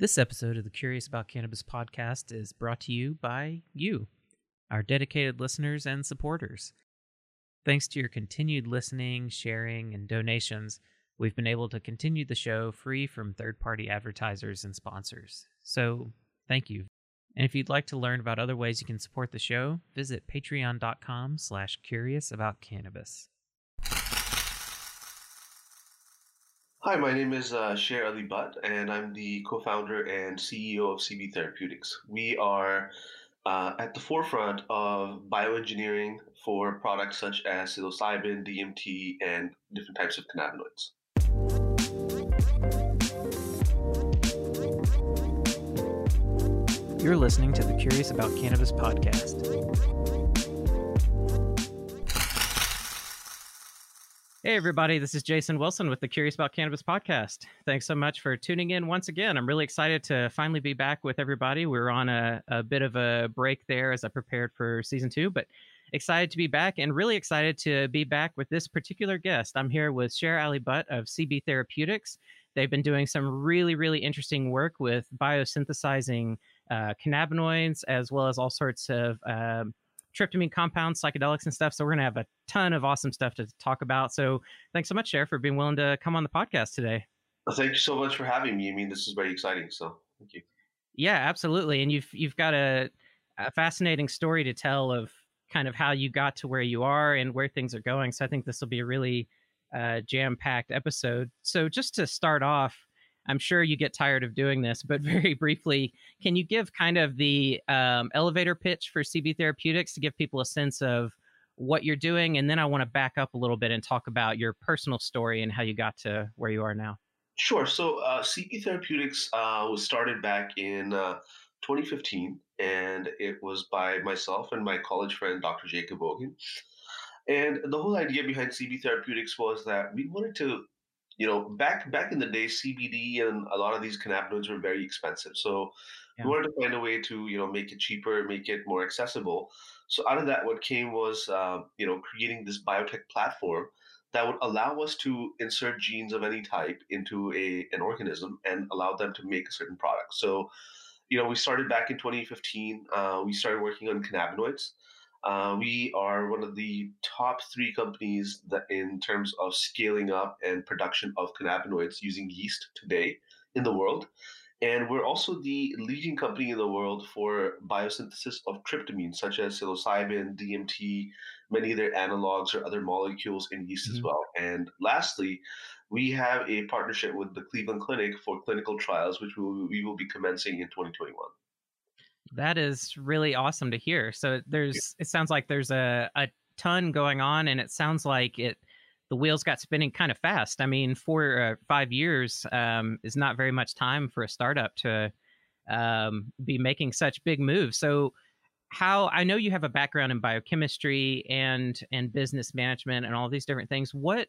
This episode of the Curious About Cannabis podcast is brought to you by you, our dedicated listeners and supporters. Thanks to your continued listening, sharing, and donations, we've been able to continue the show free from third party advertisers and sponsors. So, thank you. And if you'd like to learn about other ways you can support the show, visit patreon.com slash curious about cannabis. Hi, my name is uh, Sher Ali Butt, and I'm the co founder and CEO of CB Therapeutics. We are uh, at the forefront of bioengineering for products such as psilocybin, DMT, and different types of cannabinoids. You're listening to the Curious About Cannabis podcast. Hey, everybody, this is Jason Wilson with the Curious About Cannabis podcast. Thanks so much for tuning in once again. I'm really excited to finally be back with everybody. We are on a, a bit of a break there as I prepared for season two, but excited to be back and really excited to be back with this particular guest. I'm here with Sher Ali Butt of CB Therapeutics. They've been doing some really, really interesting work with biosynthesizing uh, cannabinoids as well as all sorts of. Um, tryptamine compounds, psychedelics, and stuff. So we're going to have a ton of awesome stuff to talk about. So thanks so much, Sher, for being willing to come on the podcast today. Well, thank you so much for having me. I mean, this is very exciting. So thank you. Yeah, absolutely. And you've you've got a, a fascinating story to tell of kind of how you got to where you are and where things are going. So I think this will be a really uh, jam packed episode. So just to start off, I'm sure you get tired of doing this, but very briefly, can you give kind of the um, elevator pitch for CB Therapeutics to give people a sense of what you're doing? And then I want to back up a little bit and talk about your personal story and how you got to where you are now. Sure. So uh, CB Therapeutics uh, was started back in uh, 2015, and it was by myself and my college friend, Dr. Jacob Bogan. And the whole idea behind CB Therapeutics was that we wanted to you know, back back in the day, CBD and a lot of these cannabinoids were very expensive. So yeah. we wanted to find a way to you know make it cheaper, make it more accessible. So out of that, what came was uh, you know creating this biotech platform that would allow us to insert genes of any type into a an organism and allow them to make a certain product. So you know we started back in 2015. Uh, we started working on cannabinoids. Uh, we are one of the top three companies that, in terms of scaling up and production of cannabinoids using yeast today in the world. And we're also the leading company in the world for biosynthesis of tryptamine, such as psilocybin, DMT, many of their analogs or other molecules in yeast mm-hmm. as well. And lastly, we have a partnership with the Cleveland Clinic for clinical trials, which we will, we will be commencing in 2021. That is really awesome to hear. So there's it sounds like there's a, a ton going on and it sounds like it the wheels got spinning kind of fast. I mean, four or uh, five years um, is not very much time for a startup to um, be making such big moves. So, how I know you have a background in biochemistry and and business management and all these different things. What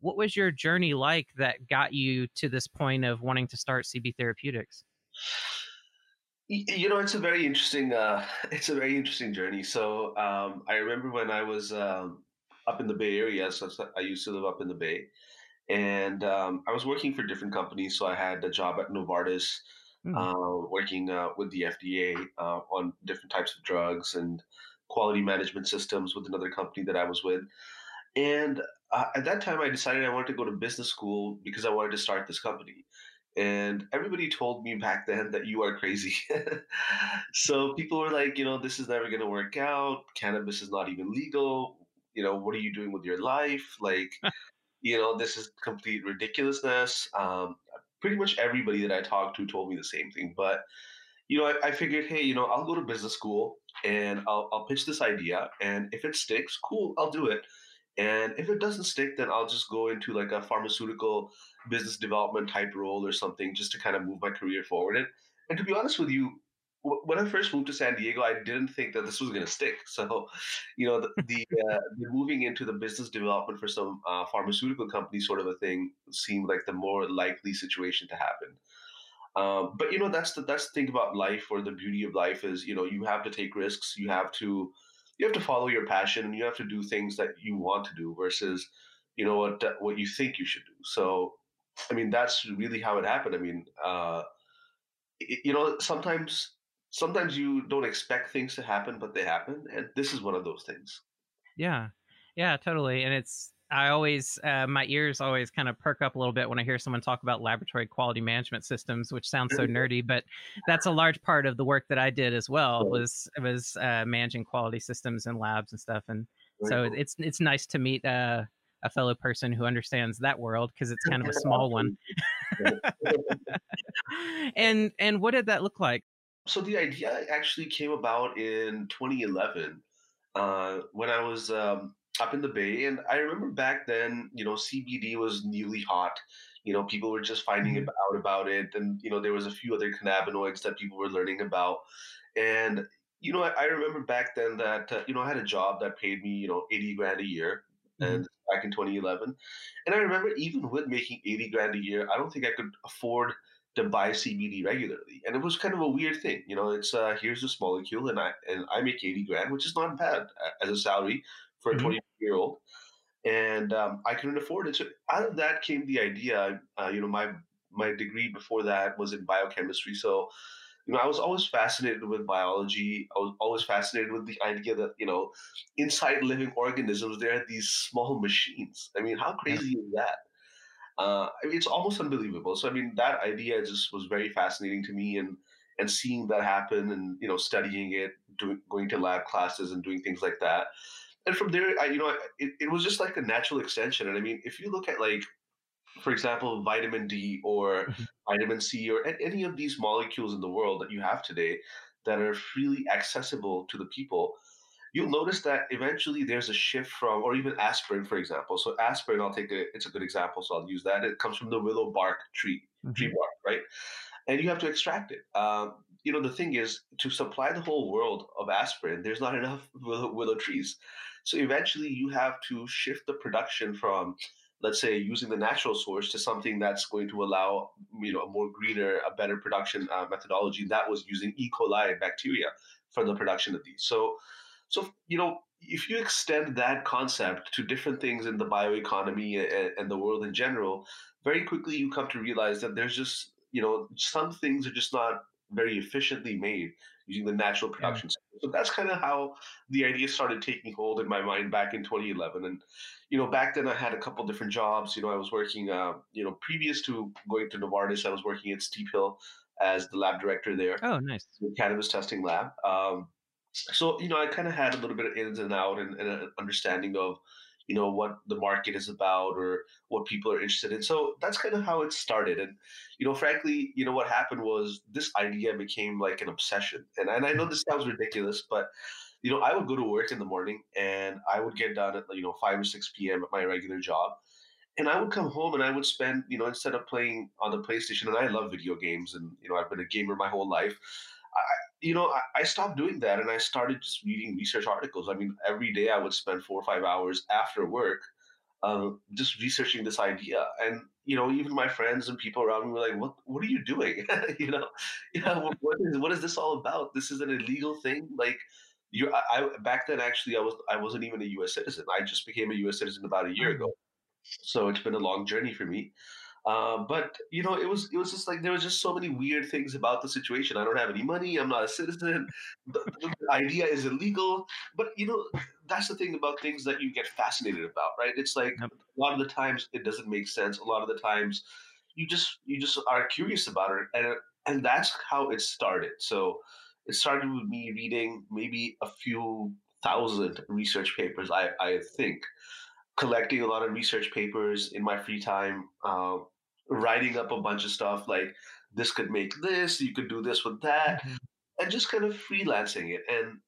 what was your journey like that got you to this point of wanting to start CB Therapeutics? You know, it's a very interesting. Uh, it's a very interesting journey. So um, I remember when I was um, up in the Bay Area. So I used to live up in the Bay, and um, I was working for different companies. So I had a job at Novartis, mm-hmm. uh, working uh, with the FDA uh, on different types of drugs and quality management systems with another company that I was with. And uh, at that time, I decided I wanted to go to business school because I wanted to start this company and everybody told me back then that you are crazy. so people were like, you know, this is never going to work out. Cannabis is not even legal. You know, what are you doing with your life? Like, you know, this is complete ridiculousness. Um, pretty much everybody that I talked to told me the same thing. But, you know, I, I figured, hey, you know, I'll go to business school and I'll, I'll pitch this idea. And if it sticks, cool, I'll do it. And if it doesn't stick, then I'll just go into like a pharmaceutical business development type role or something just to kind of move my career forward. And, and to be honest with you, when I first moved to San Diego, I didn't think that this was going to stick. So, you know, the the, uh, moving into the business development for some uh, pharmaceutical company sort of a thing seemed like the more likely situation to happen. Um, but you know, that's the that's the thing about life, or the beauty of life is, you know, you have to take risks. You have to you have to follow your passion and you have to do things that you want to do versus you know what what you think you should do so i mean that's really how it happened i mean uh, you know, sometimes sometimes you don't expect things to happen, but they happen, and this is one of those things. Yeah. Yeah, totally. And it's I always uh, my ears always kind of perk up a little bit when I hear someone talk about laboratory quality management systems, which sounds so nerdy, but that's a large part of the work that I did as well was was uh, managing quality systems and labs and stuff. And so it's it's nice to meet uh, a fellow person who understands that world because it's kind of a small one. And and what did that look like? So the idea actually came about in 2011 uh, when I was um, up in the Bay, and I remember back then, you know, CBD was newly hot. You know, people were just finding Mhm. out about it, and you know, there was a few other cannabinoids that people were learning about. And you know, I, I remember back then that uh, you know I had a job that paid me you know 80 grand a year, Mhm. and back in 2011, and I remember even with making 80 grand a year, I don't think I could afford to buy CBD regularly, and it was kind of a weird thing. You know, it's uh, here's this molecule, and I and I make 80 grand, which is not bad uh, as a salary for a Mhm. 20 year old, and um, I couldn't afford it. So out of that came the idea. Uh, you know, my my degree before that was in biochemistry, so you know, I was always fascinated with biology. I was always fascinated with the idea that, you know, inside living organisms, there are these small machines. I mean, how crazy is that? Uh, I mean, it's almost unbelievable. So, I mean, that idea just was very fascinating to me, and and seeing that happen, and you know, studying it, doing going to lab classes, and doing things like that. And from there, I, you know, it, it was just like a natural extension. And I mean, if you look at like for example, vitamin D or Mhm. vitamin C or any of these molecules in the world that you have today that are freely accessible to the people, you'll notice that eventually there's a shift from, or even aspirin, for example. So aspirin, I'll take a, it's a good example, so I'll use that. It comes from the willow bark tree, tree Mhm. bark, right? and you have to extract it. Um, you know, the thing is, to supply the whole world of aspirin, there's not enough willow, willow trees. So eventually, you have to shift the production from, let's say, using the natural source to something that's going to allow, you know, a more greener, a better production uh, methodology. That was using E. coli bacteria for the production of these. So, so you know, if you extend that concept to different things in the bioeconomy and, and the world in general, very quickly you come to realize that there's just you know some things are just not very efficiently made using the natural production system. So that's kind of how the idea started taking hold in my mind back in 2011. And you know, back then I had a couple different jobs. You know, I was working. Uh, you know, previous to going to Novartis, I was working at Steep Hill as the lab director there, Oh, nice. the cannabis testing lab. Um, so you know i kind of had a little bit of ins and out and, and an understanding of you know what the market is about or what people are interested in. So that's kind of how it started. And you know frankly you know what happened was this idea became like an obsession. And, and i know this sounds ridiculous but you know i would go to work in the morning and i would get done at you know 5 or 6 p.m at my regular job. And I would come home and I would spend, you know, instead of playing on the PlayStation, and I love video games, and you know, I've been a gamer my whole life. You know, I, I stopped doing that, and I started just reading research articles. I mean, every day I would spend four or five hours after work, uh, just researching this idea. And you know, even my friends and people around me were like, "What? What are you doing? you know, yeah, what, what is what is this all about? This is an illegal thing, like." You, I, I back then actually I was I wasn't even a U.S. citizen. I just became a U.S. citizen about a year ago Oh, so it's been a long journey for me uh, but you know it was it was just like there was just so many weird things about the situation. I don't have any money. I'm not a citizen. The, the idea is illegal. But you know that's the thing about things that you get fascinated about right? It's like a lot of the times it doesn't make sense. A lot of the times you just you just are curious about it and and that's how it started. So it started with me reading maybe a few thousand research papers i i think. Collecting a lot of research papers in my free time, uh, writing up a bunch of stuff like this could make this, you could do this with that, Mhm. and just kind of freelancing it. And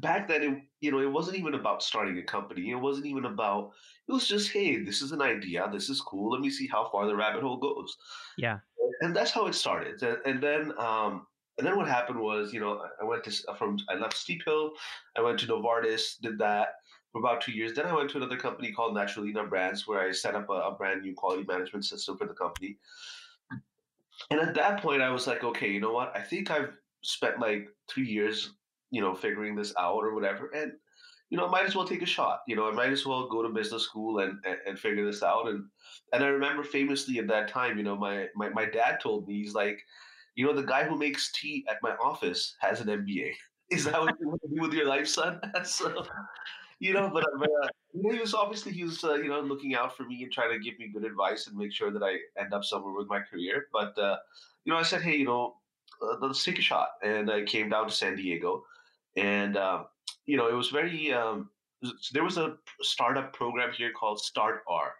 back then, it, you know, it wasn't even about starting a company. It wasn't even about. It was just, hey, this is an idea. This is cool. Let me see how far the rabbit hole goes. Yeah. And that's how it started. And, and then, um, and then what happened was, you know, I I went to from I left Steep Hill, I went to Novartis, did that for about two years. Then I went to another company called Naturalina Brands, where I set up a, a brand new quality management system for the company. And at that point, I was like, okay, you know what? I think I've spent like three years, you know, figuring this out or whatever, and you know, I might as well take a shot. You know, I might as well go to business school and and, and figure this out. And and I remember famously at that time, you know, my my my dad told me he's like you know, the guy who makes tea at my office has an MBA. Is that what you want to do with your life, son? so, you know, but, but uh, he was obviously he was uh, you know looking out for me and trying to give me good advice and make sure that I end up somewhere with my career. But uh, you know, I said, hey, you know, uh, let's take a shot, and I came down to San Diego, and uh, you know, it was very. Um, there was a startup program here called Start R.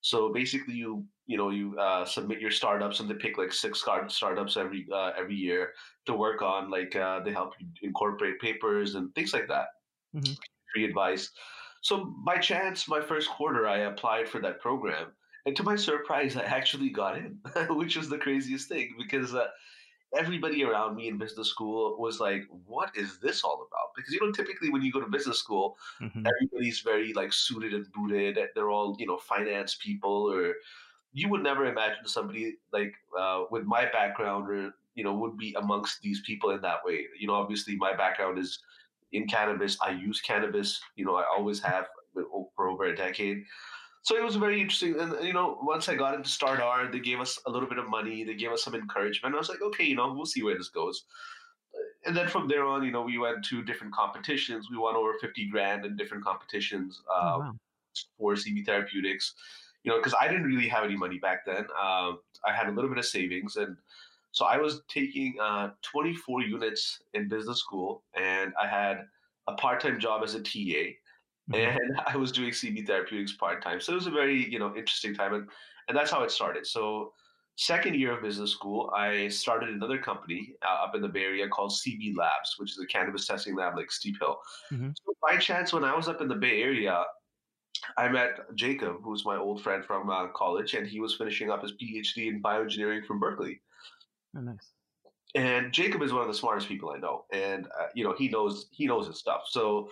So basically, you you know you uh, submit your startups and they pick like six start- startups every uh, every year to work on. Like uh, they help you incorporate papers and things like that. Mm-hmm. Free advice. So by chance, my first quarter, I applied for that program, and to my surprise, I actually got in, which was the craziest thing because uh, everybody around me in business school was like, "What is this all about?" Because you know, typically when you go to business school, mm-hmm. everybody's very like suited and booted. They're all you know finance people, or you would never imagine somebody like uh, with my background or you know would be amongst these people in that way. You know, obviously my background is in cannabis. I use cannabis. You know, I always have for over a decade so it was very interesting. And you know, once I got into Start R, they gave us a little bit of money. They gave us some encouragement. I was like, okay, you know, we'll see where this goes. And then from there on, you know, we went to different competitions. We won over fifty grand in different competitions uh, oh, wow. for CB Therapeutics. You know, because I didn't really have any money back then. Um, I had a little bit of savings, and so I was taking uh, 24 units in business school, and I had a part-time job as a TA Mm-hmm. and I was doing CB Therapeutics part time. So it was a very you know interesting time, and and that's how it started. So second year of business school, I started another company uh, up in the Bay Area called CB Labs, which is a cannabis testing lab like Steep Hill. Mm-hmm. So by chance, when I was up in the Bay Area, I met Jacob, who's my old friend from uh, college, and he was finishing up his PhD in bioengineering from Berkeley. Oh, nice. And Jacob is one of the smartest people I know, and uh, you know he knows he knows his stuff. So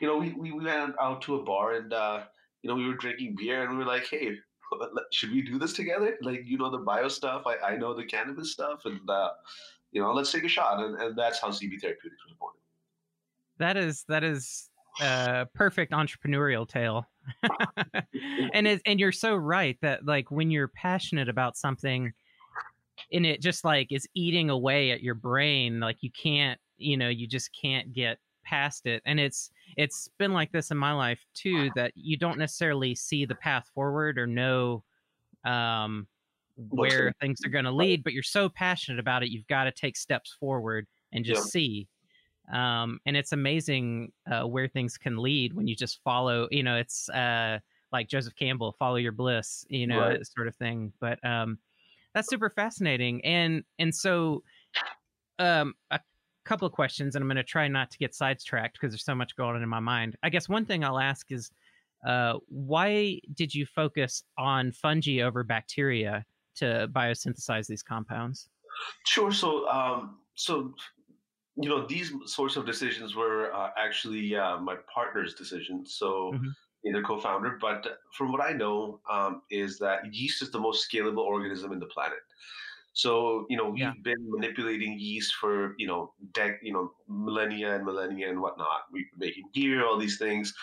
you know, we, we went out to a bar and, uh, you know, we were drinking beer and we were like, hey, should we do this together? Like, you know, the bio stuff, I, I know the cannabis stuff, and, uh, you know, let's take a shot. And, and that's how CB Therapeutics was born. That is, that is a perfect entrepreneurial tale. and it, and you're so right that like when you're passionate about something and it just like is eating away at your brain, like you can't, you know, you just can't get past it and it's it's been like this in my life too that you don't necessarily see the path forward or know um where things are going to lead but you're so passionate about it you've got to take steps forward and just yeah. see um and it's amazing uh, where things can lead when you just follow you know it's uh like joseph campbell follow your bliss you know right. sort of thing but um that's super fascinating and and so um a couple of questions, and I'm going to try not to get sidetracked because there's so much going on in my mind. I guess one thing I'll ask is, uh, why did you focus on fungi over bacteria to biosynthesize these compounds? Sure. So, um, so you know, these sorts of decisions were uh, actually uh, my partner's decisions. So. Mm-hmm the co-founder, but from what I know, um, is that yeast is the most scalable organism in the planet. So you know we've yeah. been manipulating yeast for you know dec- you know millennia and millennia and whatnot. We've been making beer, all these things.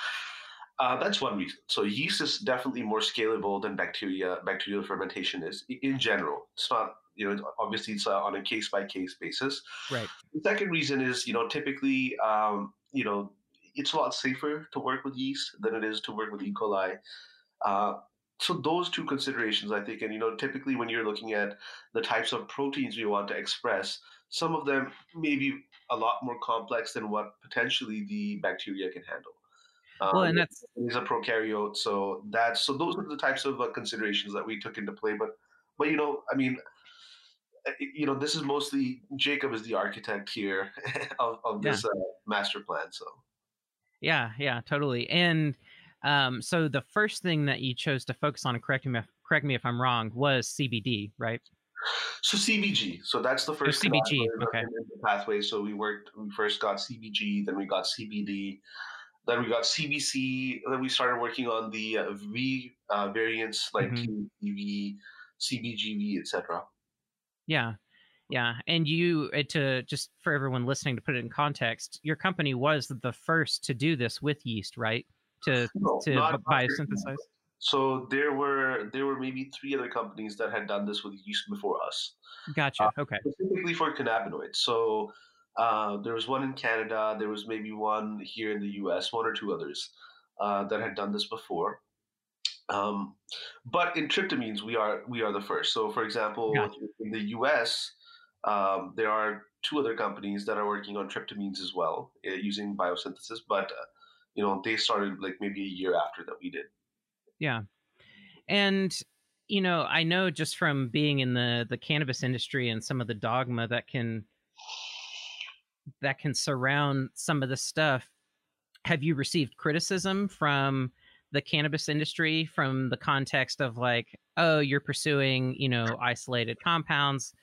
Uh, that's one reason. So yeast is definitely more scalable than bacteria. Bacterial fermentation is in general. It's not you know obviously it's uh, on a case by case basis. Right. The second reason is you know typically um, you know it's a lot safer to work with yeast than it is to work with E. coli. Uh, so those two considerations i think and you know typically when you're looking at the types of proteins we want to express some of them may be a lot more complex than what potentially the bacteria can handle well, and um, that's is a prokaryote, so that's so those are the types of uh, considerations that we took into play. But, but you know, I mean, eh, you know, this is mostly Jacob is the architect here of, of this yeah. uh, master plan. So, yeah, yeah, totally. And um, so the first thing that you chose to focus on, correct me if, correct me if I'm wrong, was CBD, right? So CBG. So that's the first oh, CBG. Okay. Pathway. So we worked. We first got CBG, then we got CBD, then we got CBC. Then we started working on the uh, V uh, variants like mm-hmm. CBGV, etc. Yeah. Yeah, and you uh, to just for everyone listening to put it in context, your company was the first to do this with yeast, right? to no, to biosynthesize? So there were there were maybe three other companies that had done this with yeast before us, uh, Gotcha. Okay. specifically for cannabinoids. So uh, there was one in Canada. There was maybe one here in the U.S. One or two others uh, that had done this before. Um, but in tryptamines, we are we are the first. So, for example, Gotcha. in the U.S., um, there are two other companies that are working on tryptamines as well uh, using biosynthesis. But uh, you know, they started like maybe a year after that we did. Yeah. And you know, I know just from being in the the cannabis industry and some of the dogma that can that can surround some of the stuff. Have you received criticism from the cannabis industry from the context of like, oh, you're pursuing, you know, isolated compounds.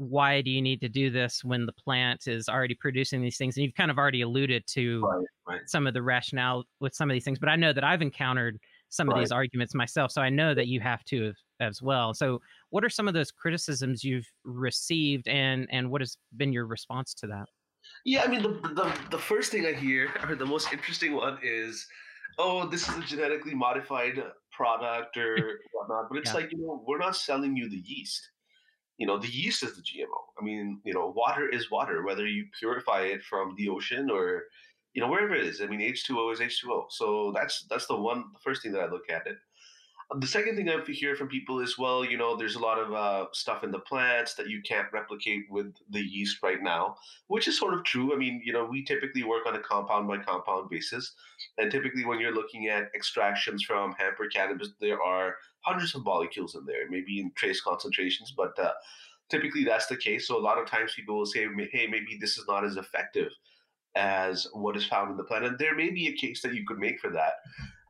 Why do you need to do this when the plant is already producing these things? And you've kind of already alluded to Right. Right. some of the rationale with some of these things, but I know that I've encountered some of these arguments myself, so I know that you have to as, as well. So, what are some of those criticisms you've received, and and what has been your response to that? Yeah, I mean, the, the the first thing I hear, or the most interesting one, is, "Oh, this is a genetically modified product or whatnot." But it's Yeah. like, you know, we're not selling you the yeast. You know, the yeast is the GMO. I mean, you know, water is water, whether you purify it from the ocean or, you know, wherever it is. I mean, H two O is H two O. So that's that's the one, the first thing that I look at it. The second thing I hear from people is, well, you know, there's a lot of uh, stuff in the plants that you can't replicate with the yeast right now, which is sort of true. I mean, you know, we typically work on a compound by compound basis. And typically, when you're looking at extractions from hemp or cannabis, there are hundreds of molecules in there, maybe in trace concentrations, but uh, typically that's the case. So a lot of times people will say, hey, maybe this is not as effective as what is found in the plant. And there may be a case that you could make for that.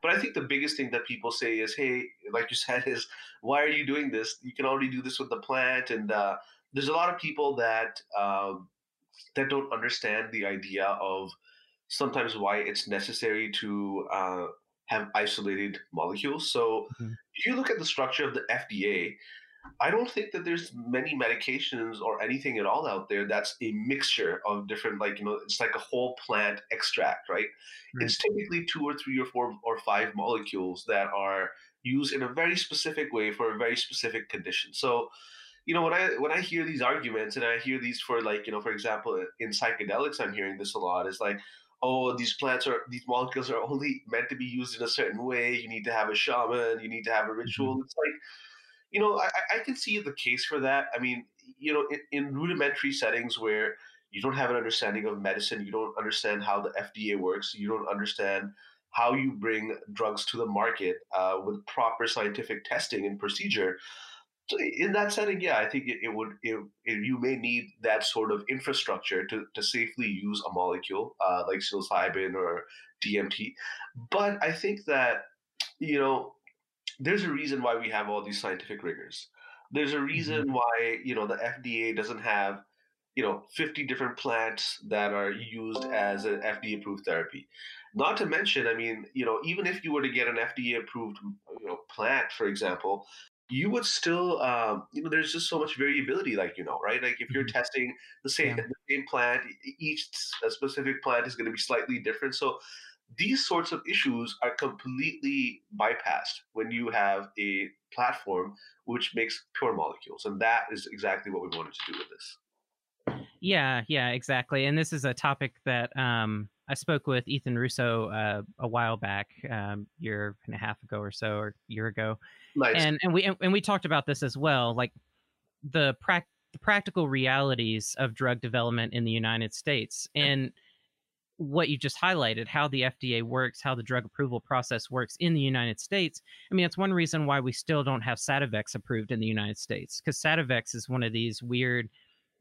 But I think the biggest thing that people say is, hey, like you said, is why are you doing this? You can already do this with the plant. And uh, there's a lot of people that um, that don't understand the idea of sometimes why it's necessary to uh, have isolated molecules. So Mhm. if you look at the structure of the FDA, I don't think that there's many medications or anything at all out there that's a mixture of different, like, you know, it's like a whole plant extract, right? Right. It's typically two or three or four or five molecules that are used in a very specific way for a very specific condition. So, you know, when I when I hear these arguments and I hear these for like, you know, for example, in psychedelics, I'm hearing this a lot. Is like, oh, these plants are these molecules are only meant to be used in a certain way. You need to have a shaman. You need to have a ritual. Mm-hmm. It's like you know, I, I can see the case for that. I mean, you know, in, in rudimentary settings where you don't have an understanding of medicine, you don't understand how the FDA works, you don't understand how you bring drugs to the market uh, with proper scientific testing and procedure. So in that setting, yeah, I think it, it would. It, it, you may need that sort of infrastructure to, to safely use a molecule uh, like psilocybin or DMT. But I think that you know there's a reason why we have all these scientific rigors. There's a reason why you know the FDA doesn't have you know 50 different plants that are used as an FDA approved therapy. Not to mention, I mean, you know, even if you were to get an FDA approved you know plant, for example, you would still um, you know there's just so much variability, like you know, right? Like if you're Mhm. testing the same Yeah. the same plant, each specific plant is going to be slightly different. So these sorts of issues are completely bypassed when you have a platform which makes pure molecules. And that is exactly what we wanted to do with this. Yeah, yeah, exactly. And this is a topic that um, I spoke with Ethan Russo uh, a while back, um, year and a half ago or so, or year ago, Nice. and and we and we talked about this as well, like the prac the practical realities of drug development in the United States and what you just highlighted, how the FDA works, how the drug approval process works in the United States. I mean, it's one reason why we still don't have Sativex approved in the United States because Sativex is one of these weird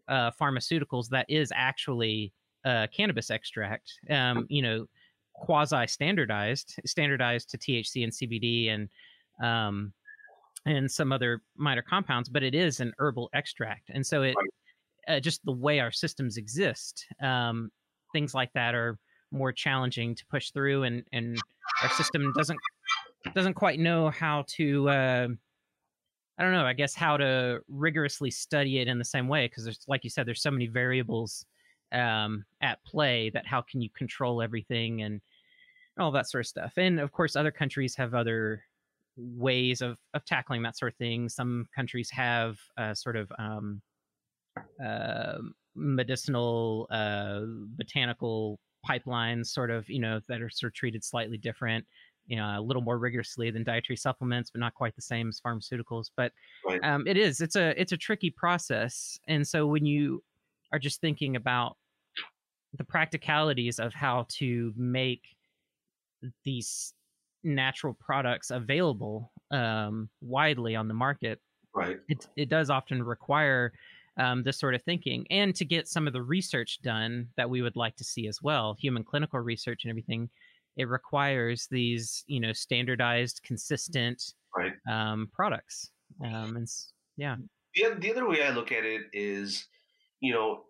uh, pharmaceuticals that is actually uh, cannabis extract. Um, you know, quasi standardized, standardized to THC and CBD and um, and some other minor compounds, but it is an herbal extract, and so it uh, just the way our systems exist, um, things like that are more challenging to push through, and and our system doesn't doesn't quite know how to. Uh, I don't know. I guess how to rigorously study it in the same way because there's, like you said, there's so many variables um, at play that how can you control everything and all that sort of stuff. And of course, other countries have other ways of of tackling that sort of thing. Some countries have uh, sort of um, uh, medicinal uh, botanical pipelines, sort of you know that are sort of treated slightly different. You know, a little more rigorously than dietary supplements, but not quite the same as pharmaceuticals. But Right. um, it is it's a it's a tricky process, and so when you are just thinking about the practicalities of how to make these natural products available um, widely on the market, Right. it, it does often require um, this sort of thinking and to get some of the research done that we would like to see as well human clinical research and everything it requires these you know standardized consistent Right. um, products um, and yeah The, the other way I look at it is, you know,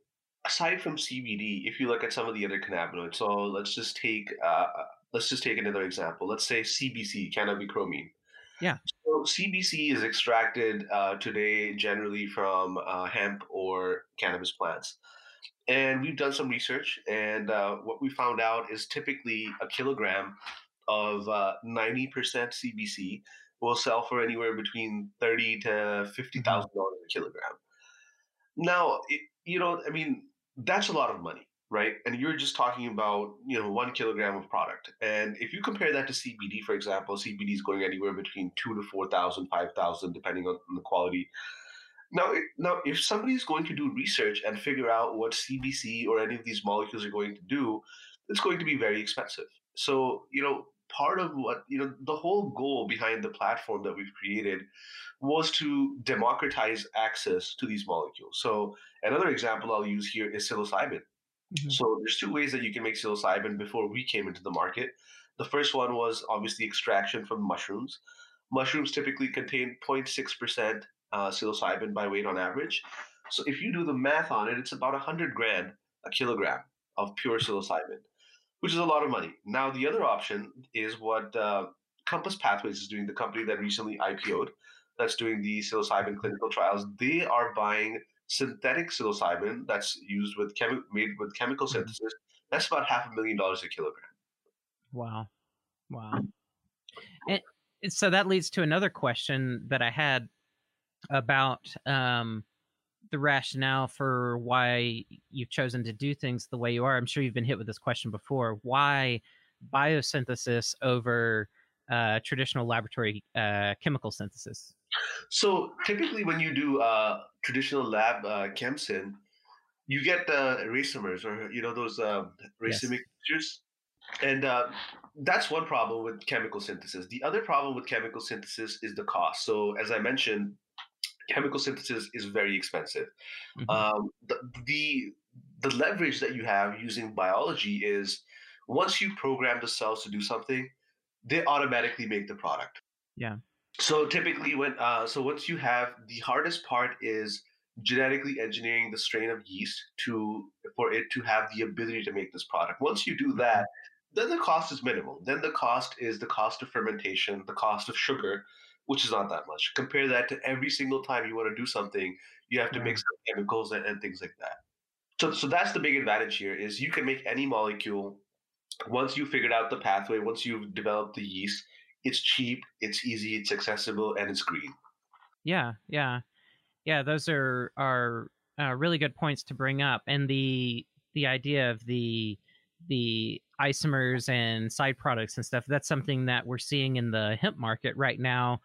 aside from CBD, if you look at some of the other cannabinoids, so let's just take uh, let's just take another example. Let's say CBC, cannabichromene. Yeah. So CBC is extracted uh, today generally from uh, hemp or cannabis plants. And we've done some research, and uh, what we found out is typically a kilogram of uh, 90% CBC will sell for anywhere between thirty to fifty thousand dollars a kilogram. Now, it, you know, I mean, that's a lot of money, right? And you're just talking about you know one kilogram of product, and if you compare that to CBD, for example, CBD is going anywhere between two to four thousand, five thousand, depending on, the quality. Now, now, if somebody's going to do research and figure out what CBC or any of these molecules are going to do, it's going to be very expensive. So, you know, part of what you know, the whole goal behind the platform that we've created was to democratize access to these molecules. So, another example I'll use here is psilocybin. Mhm. So, there's two ways that you can make psilocybin before we came into the market. The first one was obviously extraction from mushrooms. Mushrooms typically contain 0.6% uh, psilocybin by weight on average. So if you do the math on it, it's about 100 grand a kilogram of pure psilocybin, which is a lot of money. Now, the other option is what uh, Compass Pathways is doing, the company that recently IPO'd, that's doing the psilocybin clinical trials. They are buying synthetic psilocybin that's used with chemi- made with chemical Mhm. synthesis. That's about half a million dollars a kilogram. Wow. Wow. And so that leads to another question that I had about um, the rationale for why you've chosen to do things the way you are. I'm sure you've been hit with this question before. Why biosynthesis over uh, traditional laboratory uh, chemical synthesis? So typically, when you do uh, traditional lab uh, chemsyn, you get racemers or you know those uh, Yes. racemic mixtures, and uh, that's one problem with chemical synthesis. The other problem with chemical synthesis is the cost. So as I mentioned, chemical synthesis is very expensive. Mhm. Um, the, the the leverage that you have using biology is once you program the cells to do something, they automatically make the product. Yeah. So typically, when uh, so once you have the hardest part is genetically engineering the strain of yeast to for it to have the ability to make this product. Once you do that, then the cost is minimal. Then the cost is the cost of fermentation, the cost of sugar, which is not that much. Compare that to every single time you want to do something, you have to Yeah. mix chemicals and, and things like that. So, so that's the big advantage here is you can make any molecule once you figured out the pathway, once you've developed the yeast, it's cheap, it's easy, it's accessible, and it's green. Yeah, yeah, yeah. Those are are uh, really good points to bring up, and the the idea of the the isomers and side products and stuff. That's something that we're seeing in the hemp market right now.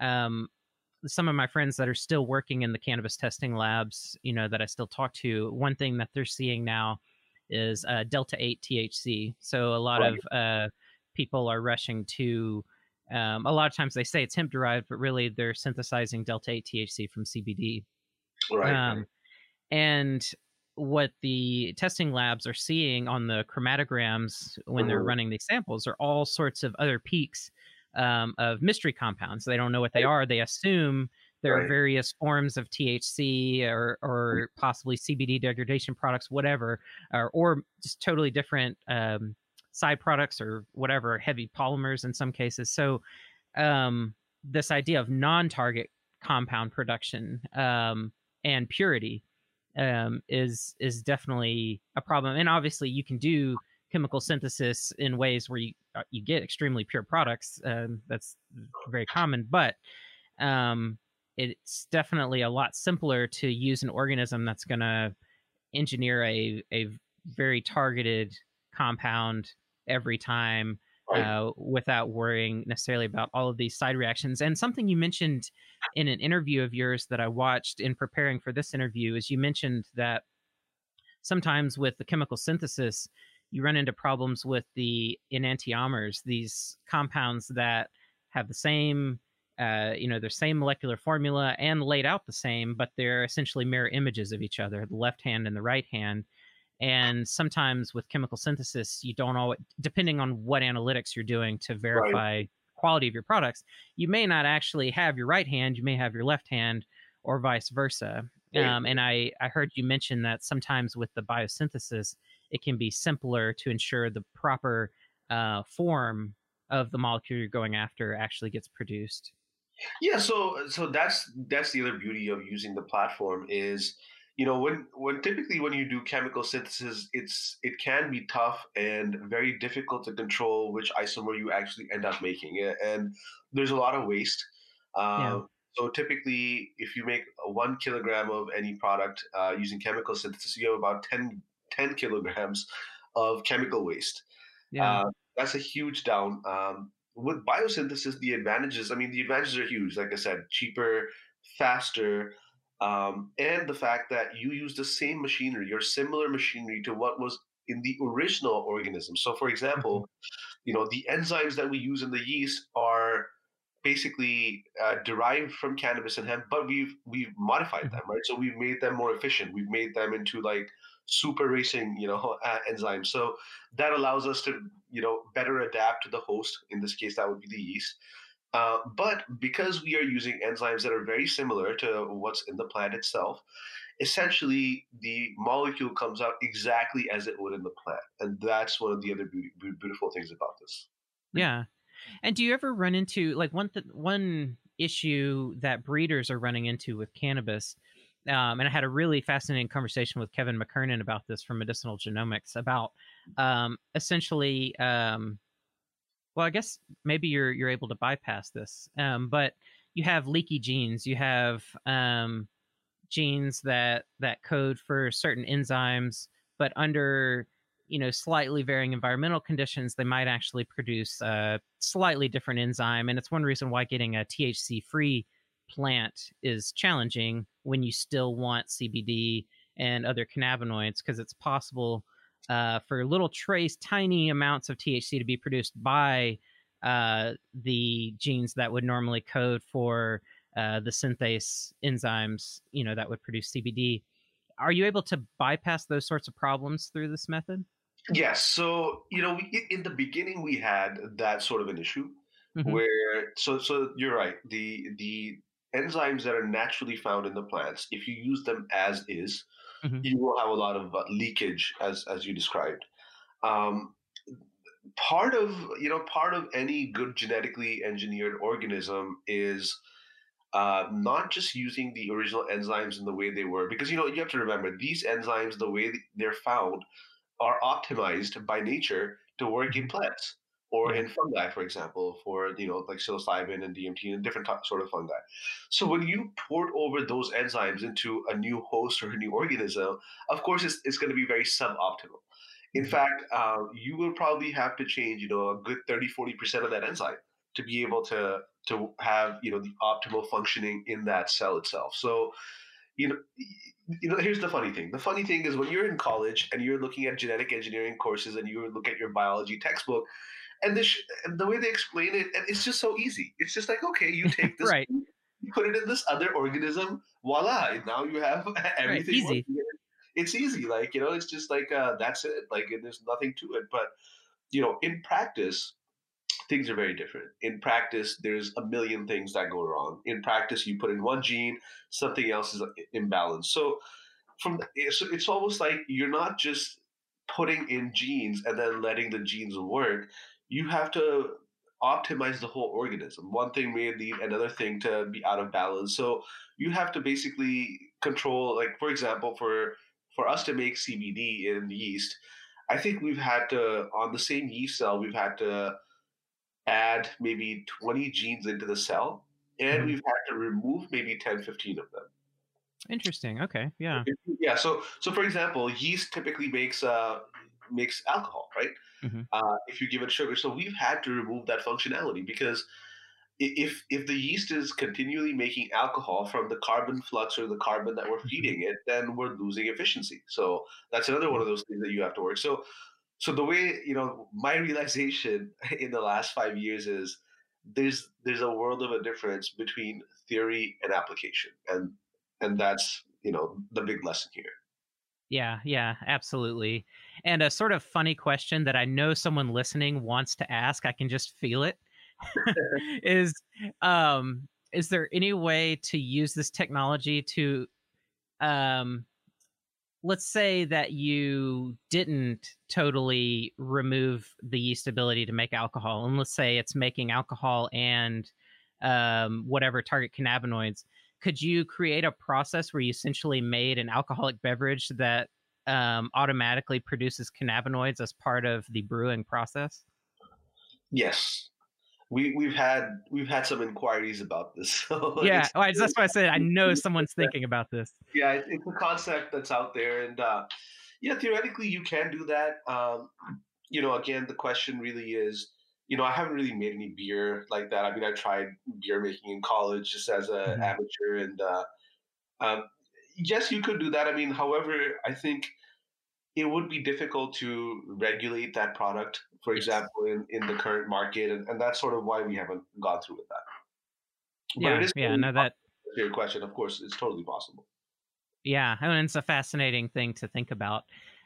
Um, some of my friends that are still working in the cannabis testing labs, you know, that I still talk to, one thing that they're seeing now is uh, delta eight THC. So a lot Right. of uh, people are rushing to. Um, a lot of times they say it's hemp derived, but really they're synthesizing delta 8 THC from CBD. Right. Um, and what the testing labs are seeing on the chromatograms when they're Mhm. running these samples are all sorts of other peaks um, of mystery compounds. They don't know what they are. They assume there are various forms of THC or, or possibly CBD degradation products, whatever, or, or just totally different um, side products or whatever, heavy polymers in some cases. So, um, this idea of non-target compound production um, and purity um, is is definitely a problem. And obviously, you can do chemical synthesis in ways where you uh, you get extremely pure products. Um, that's very common, but um, it's definitely a lot simpler to use an organism that's going to engineer a a very targeted compound every time uh, without worrying necessarily about all of these side reactions. And something you mentioned in an interview of yours that I watched in preparing for this interview is you mentioned that sometimes with the chemical synthesis, you run into problems with the enantiomers, these compounds that have the same, uh, you know, their same molecular formula and laid out the same, but they're essentially mirror images of each other, the left hand and the right hand. And sometimes with chemical synthesis, you don't always, depending on what analytics you're doing to verify right. quality of your products, you may not actually have your right hand, you may have your left hand, or vice versa. Um, and I, I heard you mention that sometimes with the biosynthesis, it can be simpler to ensure the proper uh, form of the molecule you're going after actually gets produced. Yeah, so so that's that's the other beauty of using the platform is you know when when typically when you do chemical synthesis it's it can be tough and very difficult to control which isomer you actually end up making and there's a lot of waste yeah. Um, so typically if you make one kilogram of any product uh, using chemical synthesis you have about 10, 10 kilograms of chemical waste yeah. Uh, that's a huge down um, with biosynthesis the advantages i mean the advantages are huge like i said cheaper faster um, and the fact that you use the same machinery or similar machinery to what was in the original organism. So, for example, mm-hmm. you know the enzymes that we use in the yeast are basically uh, derived from cannabis and hemp, but we've we've modified mm-hmm. them, right? So we've made them more efficient. We've made them into like super racing, you know, uh, enzymes. So that allows us to, you know, better adapt to the host. In this case, that would be the yeast. Uh, but because we are using enzymes that are very similar to what's in the plant itself, essentially the molecule comes out exactly as it would in the plant. And that's one of the other beautiful things about this. Yeah. And do you ever run into like one th- one issue that breeders are running into with cannabis? Um, and I had a really fascinating conversation with Kevin McKernan about this from Medicinal Genomics about um, essentially um, well, I guess maybe you're you're able to bypass this, um, but you have leaky genes. You have um, genes that that code for certain enzymes, but under you know slightly varying environmental conditions, they might actually produce a slightly different enzyme, and it's one reason why getting a THC free plant is challenging when you still want CBD and other cannabinoids because it's possible uh, for little trace, tiny amounts of THC to be produced by uh, the genes that would normally code for uh, the synthase enzymes, you know, that would produce CBD. Are you able to bypass those sorts of problems through this method? Yes. So, you know, in the beginning, we had that sort of an issue mm-hmm. where, so, so you're right. The, the enzymes that are naturally found in the plants, if you use them as is, mm-hmm. you will have a lot of uh, leakage, as as you described. Um, part of you know part of any good genetically engineered organism is uh, not just using the original enzymes in the way they were, because you know you have to remember these enzymes, the way they're found, are optimized by nature to work in mm-hmm. plants or in fungi, for example, for you know like psilocybin and DMT and different t- sort of fungi. So when you port over those enzymes into a new host or a new organism, of course it's, it's going to be very suboptimal. In mm-hmm. fact, uh, you will probably have to change, you know, a good 30, 40% of that enzyme to be able to to have, you know, the optimal functioning in that cell itself. So, you know, you know, here's the funny thing. The funny thing is when you're in college and you're looking at genetic engineering courses and you look at your biology textbook, and the sh- and the way they explain it, and it's just so easy. It's just like, okay, you take this, right. you put it in this other organism, voila, now you have everything. Right, easy. It's easy, like you know, it's just like uh, that's it. Like there's nothing to it. But you know, in practice, things are very different. In practice, there's a million things that go wrong. In practice, you put in one gene, something else is imbalanced. So from it's, it's almost like you're not just putting in genes and then letting the genes work you have to optimize the whole organism. One thing may lead another thing to be out of balance. So you have to basically control, like for example, for for us to make CBD in yeast, I think we've had to on the same yeast cell, we've had to add maybe 20 genes into the cell, and hmm we've had to remove maybe 10, 15 of them. Interesting. Okay. Yeah. Yeah. So, so for example, yeast typically makes uh, makes alcohol, right? Hmm Uh, if you give it sugar, so we've had to remove that functionality because if if the yeast is continually making alcohol from the carbon flux or the carbon that we're hmm feeding it, then we're losing efficiency. So that's another one of those things that you have to work. So so the way you know my realization in the last five years is there's there's a world of a difference between theory and application, and and that's you know the big lesson here. Yeah, yeah, absolutely. And a sort of funny question that I know someone listening wants to ask, I can just feel it, is um is there any way to use this technology to um let's say that you didn't totally remove the yeast ability to make alcohol and let's say it's making alcohol and um, whatever target cannabinoids could you create a process where you essentially made an alcoholic beverage that um, automatically produces cannabinoids as part of the brewing process Yes, we we've had we've had some inquiries about this. So yeah oh, that's why i said i know someone's thinking about this yeah, it- it's a concept that's out there, and uh, yeah, theoretically you can do that. Um, you know, again, the question really is, you know, I haven't really made any beer like that. I mean, I tried beer making in college just as an Mhm. amateur, and uh, um, yes, you could do that. I mean, however, I think it would be difficult to regulate that product, for example, in, in the current market, and, and that's sort of why we haven't gone through with that. But yeah yeah no that your question, of course, it's totally possible. Yeah, I mean, it's a fascinating thing to think about.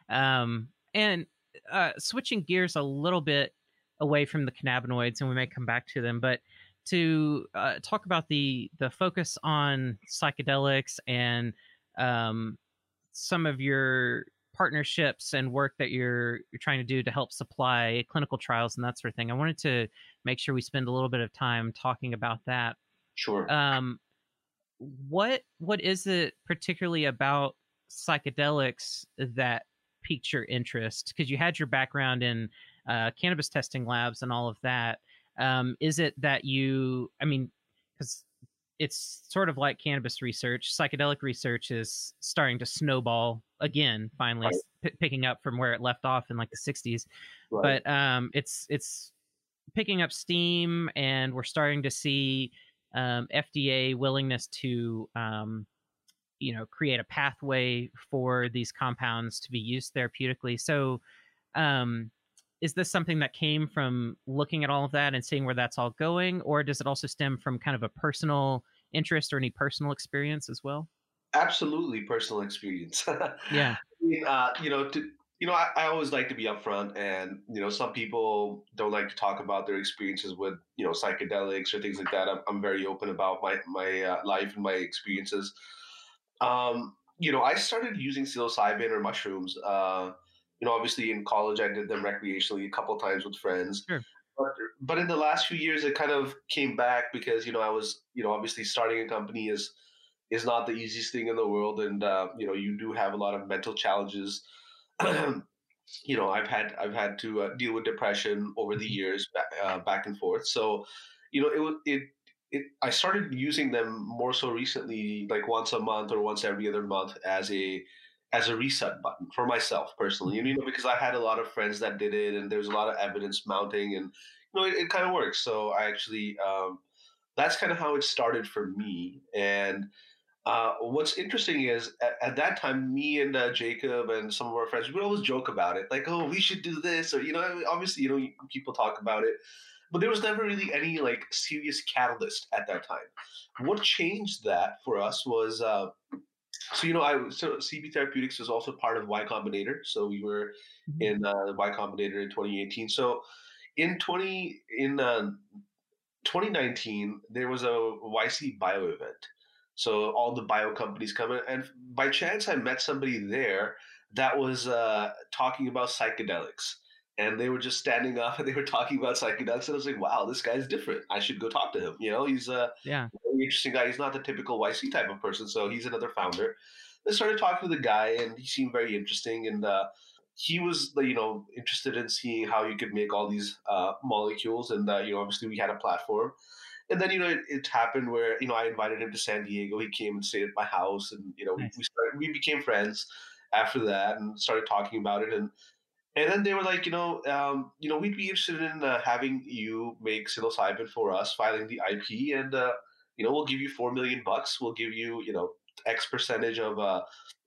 Um, and uh, switching gears a little bit away from the cannabinoids, and we may come back to them, but to uh, talk about the the focus on psychedelics and um, some of your partnerships and work that you're you're trying to do to help supply clinical trials and that sort of thing. I wanted to make sure we spend a little bit of time talking about that. Sure. Um, what what is it particularly about psychedelics that piqued your interest because you had your background in uh, cannabis testing labs and all of that um, is it that you i mean because it's sort of like cannabis research psychedelic research is starting to snowball again finally Right. p- picking up from where it left off in like the 60s Right. but um, it's it's picking up steam, and we're starting to see um, FDA willingness to um, you know create a pathway for these compounds to be used therapeutically. So, um, is this something that came from looking at all of that and seeing where that's all going, or does it also stem from kind of a personal interest or any personal experience as well? Absolutely personal experience. I Yeah. mean, uh, you know, to you know, I, I always like to be upfront, and you know, some people don't like to talk about their experiences with you know psychedelics or things like that. I'm, I'm very open about my my uh, life and my experiences. Um, you know, I started using psilocybin or mushrooms. Uh, you know, obviously in college I did them recreationally a couple times with friends. Sure. But, but in the last few years, it kind of came back because you know I was you know obviously starting a company is is not the easiest thing in the world, and uh, you know you do have a lot of mental challenges. you know, I've had I've had to uh, deal with depression over the Mhm. years, uh, back and forth. So, you know, it it it. I started using them more so recently, like once a month or once every other month, as a as a reset button for myself personally. You know, because I had a lot of friends that did it, and there's a lot of evidence mounting, and you know, it, it kind of works. So I actually. Um, that's kind of how it started for me. And uh, what's interesting is at, at that time, me and uh, Jacob and some of our friends, we would always joke about it, like, "Oh, we should do this," or you know, obviously, you know, people talk about it, but there was never really any like serious catalyst at that time. What changed that for us was, uh, so you know, I so CB Therapeutics is also part of Y Combinator, so we were Mhm. in uh, Y Combinator in 2018. So in 20 in uh, 2019, there was a YC Bio event. So all the bio companies come in, and by chance, I met somebody there that was uh, talking about psychedelics, and they were just standing up and they were talking about psychedelics, and I was like, "Wow, this guy's different. I should go talk to him." You know, he's a Yeah. very interesting guy. He's not the typical YC type of person, so he's another founder. I started talking to the guy, and he seemed very interesting, and uh, he was you know interested in seeing how you could make all these uh, molecules, and uh, you know obviously we had a platform. And then you know it, it, happened where you know I invited him to San Diego. He came and stayed at my house, and you know nice. we started, we became friends after that and started talking about it. And and then they were like, you know, um, you know, we'd be interested in uh, having you make psilocybin for us, filing the IP, and uh, you know, we'll give you four million bucks. We'll give you, you know, X percentage of uh,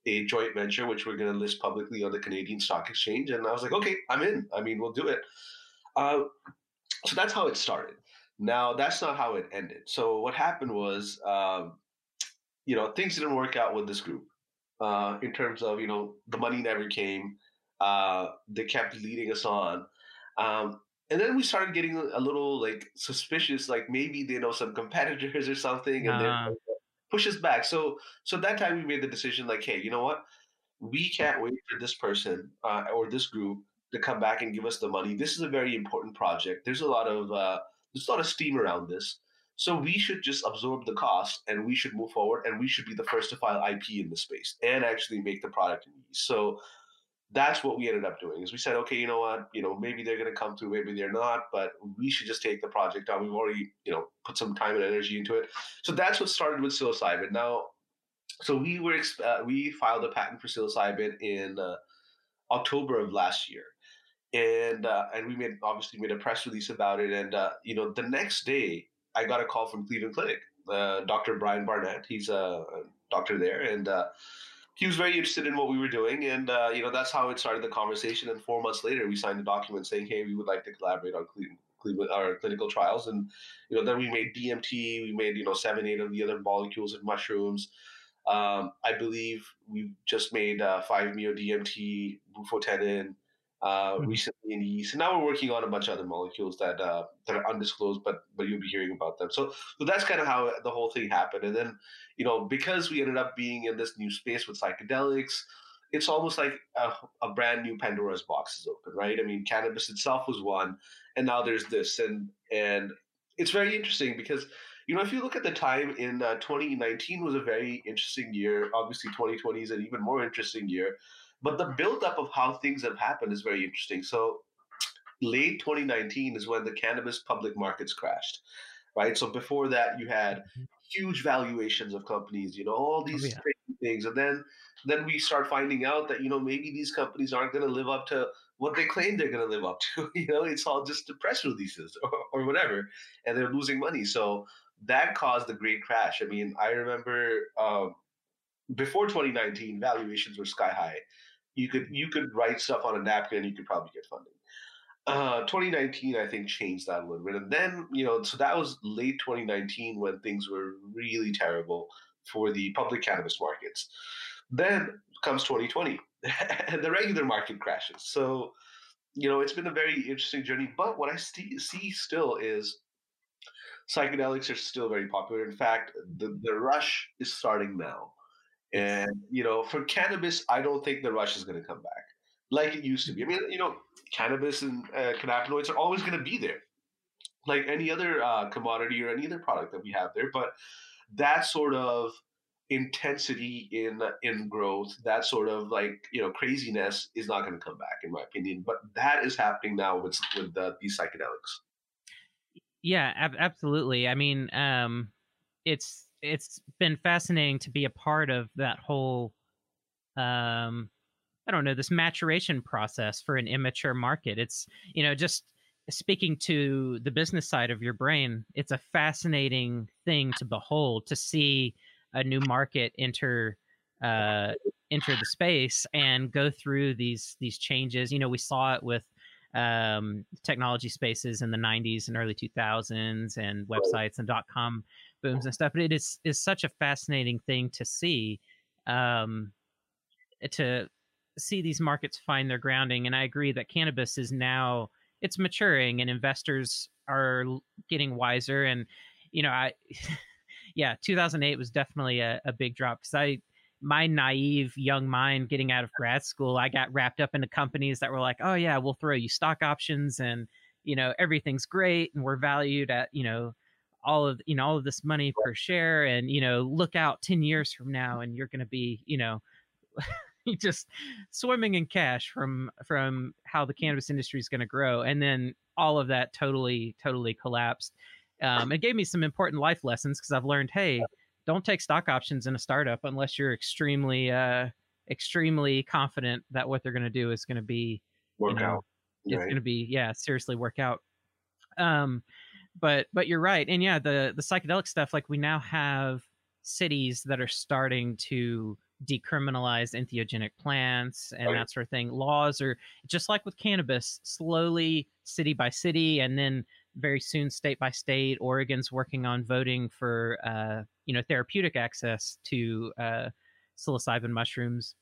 a joint venture, which we're going to list publicly on the Canadian Stock Exchange. And I was like, okay, I'm in. I mean, we'll do it. Uh, so that's how it started. Now, that's not how it ended. So what happened was, um, you know, things didn't work out with this group uh, in terms of, you know, the money never came. Uh, they kept leading us on. Um, and then we started getting a little like suspicious, like maybe they know some competitors or something, and uh. they push us back. So, so that time we made the decision, like, hey, you know what? We can't wait for this person uh, or this group to come back and give us the money. This is a very important project. There's a lot of uh, there's a lot of steam around this. So we should just absorb the cost and we should move forward and we should be the first to file IP in the space and actually make the product in use. So that's what we ended up doing is we said, okay, you know what, you know, maybe they're going to come through, maybe they're not, but we should just take the project on. We've already, you know, put some time and energy into it. So that's what started with psilocybin. Now, so we were uh, we filed a patent for psilocybin in uh, October of last year, and uh, and we made obviously made a press release about it. And uh, you know, the next day I got a call from Cleveland Clinic, uh, Dr. Brian Barnett. He's a doctor there, and uh, he was very interested in what we were doing, and uh, you know that's how it started the conversation. And four months later, we signed a document saying, "Hey, we would like to collaborate on Cleveland, our clinical trials." And you know, then we made DMT, we made you know seven, eight of the other molecules of mushrooms. Um, I believe we just made uh, five Meo DMT, bufotenin, uh, mm-hmm. recently in yeast, and now we're working on a bunch of other molecules that uh, that are undisclosed, but but you'll be hearing about them. So so that's kind of how the whole thing happened. And then you know because we ended up being in this new space with psychedelics, it's almost like a, a brand new Pandora's box is open, right? I mean, cannabis itself was one, and now there's this, and and it's very interesting because you know if you look at the time in uh, 2019 was a very interesting year. Obviously, 2020 is an even more interesting year but the buildup of how things have happened is very interesting. So late 2019 is when the cannabis public markets crashed, right? So before that, you had mm-hmm. huge valuations of companies, you know, all these oh, yeah. things, and then then we start finding out that you know maybe these companies aren't going to live up to what they claim they're going to live up to. You know, it's all just the press releases or, or whatever, and they're losing money. So that caused the great crash. I mean, I remember um, before 2019, valuations were sky high you could you could write stuff on a napkin you could probably get funding. Uh, 2019, I think, changed that a little bit. And then, you know, so that was late 2019 when things were really terrible for the public cannabis markets. Then comes 2020 and the regular market crashes. So, you know, it's been a very interesting journey. But what I st- see still is psychedelics are still very popular. In fact, the, the rush is starting now. And you know, for cannabis, I don't think the rush is going to come back like it used to be. I mean, you know, cannabis and uh, cannabinoids are always going to be there, like any other uh, commodity or any other product that we have there. But that sort of intensity in in growth, that sort of like you know craziness, is not going to come back, in my opinion. But that is happening now with with the, these psychedelics. Yeah, ab- absolutely. I mean, um, it's it's been fascinating to be a part of that whole um i don't know this maturation process for an immature market. It's you know just speaking to the business side of your brain it's a fascinating thing to behold to see a new market enter uh enter the space and go through these these changes. You know we saw it with um technology spaces in the 90s and early 2000s and websites and dot com booms and stuff. But it is is such a fascinating thing to see, um, to see these markets find their grounding. And I agree that cannabis is now it's maturing, and investors are getting wiser. And you know, I yeah, 2008 was definitely a, a big drop because I my naive young mind getting out of grad school, I got wrapped up into companies that were like, oh yeah, we'll throw you stock options and you know everything's great and we're valued at you know all of you know all of this money per share and you know look out 10 years from now and you're going to be you know just swimming in cash from from how the cannabis industry is going to grow, and then all of that totally totally collapsed. Um, it gave me some important life lessons because I've learned, hey, don't take stock options in a startup unless you're extremely uh, extremely confident that what they're going to do is going to be work you know, out. It's right. going to be yeah, seriously work out. Um, but but you're right, and yeah, the the psychedelic stuff like we now have cities that are starting to decriminalize entheogenic plants and that sort of thing. Laws are just like with cannabis, slowly city by city, and then very soon state by state. Oregon's working on voting for uh, you know therapeutic access to uh, psilocybin mushrooms.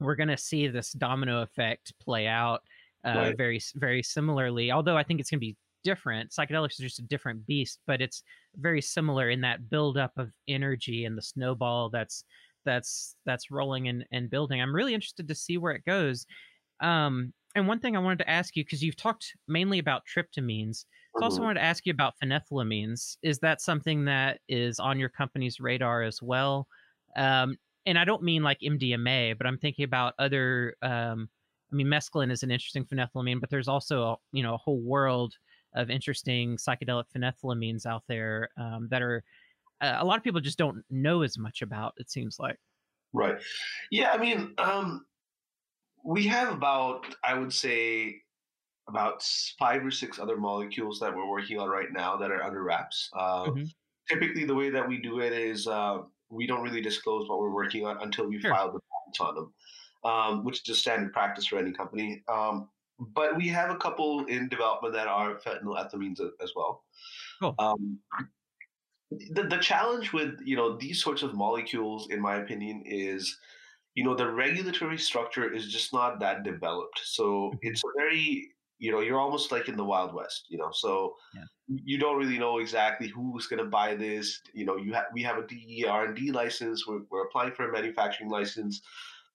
We're going to see this domino effect play out uh, right. very very similarly. Although I think it's going to be different. Psychedelics are just a different beast, but it's very similar in that buildup of energy and the snowball that's that's that's rolling and, and building. I'm really interested to see where it goes. Um, and one thing I wanted to ask you because you've talked mainly about tryptamines, I also mm-hmm. wanted to ask you about phenethylamines. Is that something that is on your company's radar as well? Um, and I don't mean like MDMA, but I'm thinking about other. Um, I mean, mescaline is an interesting phenethylamine, but there's also a, you know a whole world of interesting psychedelic phenethylamines out there um, that are uh, a lot of people just don't know as much about. It seems like. Right. Yeah. I mean, um, we have about I would say about five or six other molecules that we're working on right now that are under wraps. Uh, mm-hmm. Typically, the way that we do it is uh, we don't really disclose what we're working on until we sure. file the patents on them, um, which is just standard practice for any company. Um, but we have a couple in development that are phenylethylamines as well. Cool. Um, the, the challenge with you know these sorts of molecules, in my opinion, is you know the regulatory structure is just not that developed. So mm-hmm. it's a very you know you're almost like in the wild west you know so yeah. you don't really know exactly who's going to buy this you know you have we have a DEA R&D license we're, we're applying for a manufacturing license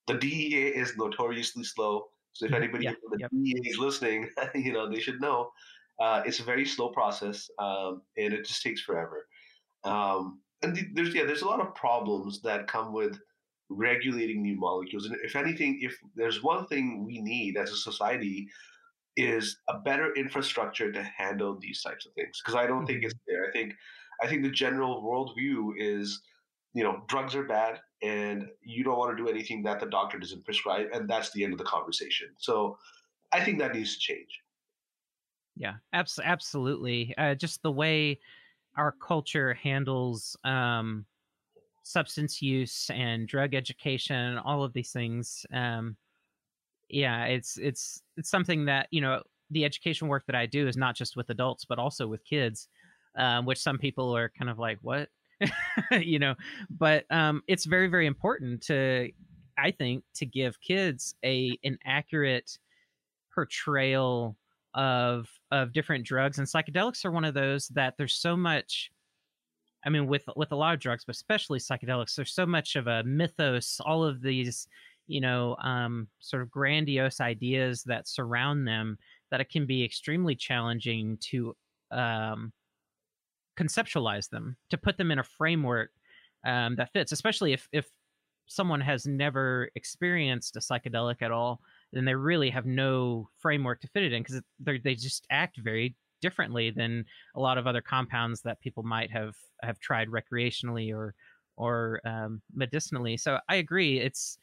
the DEA is notoriously slow so if mm-hmm. anybody yeah. the yep. Is listening you know they should know uh, it's a very slow process um, and it just takes forever um, and there's yeah there's a lot of problems that come with regulating new molecules and if anything if there's one thing we need as a society is a better infrastructure to handle these types of things because I don't think it's mm-hmm. there. I think I think the general worldview is, you know, drugs are bad and you don't want to do anything that the doctor doesn't prescribe, and that's the end of the conversation. So I think that needs to change. Yeah, abs- absolutely. Uh, just the way our culture handles um, substance use and drug education, all of these things. Um, yeah, it's it's it's something that you know the education work that I do is not just with adults but also with kids, um, which some people are kind of like what, you know, but um, it's very very important to I think to give kids a an accurate portrayal of of different drugs and psychedelics are one of those that there's so much I mean, with with a lot of drugs, but especially psychedelics, there's so much of a mythos. All of these you know, um, sort of grandiose ideas that surround them that it can be extremely challenging to um, conceptualize them, to put them in a framework um, that fits, especially if, if someone has never experienced a psychedelic at all, then they really have no framework to fit it in because they just act very differently than a lot of other compounds that people might have have tried recreationally or or um, medicinally. So I agree. It's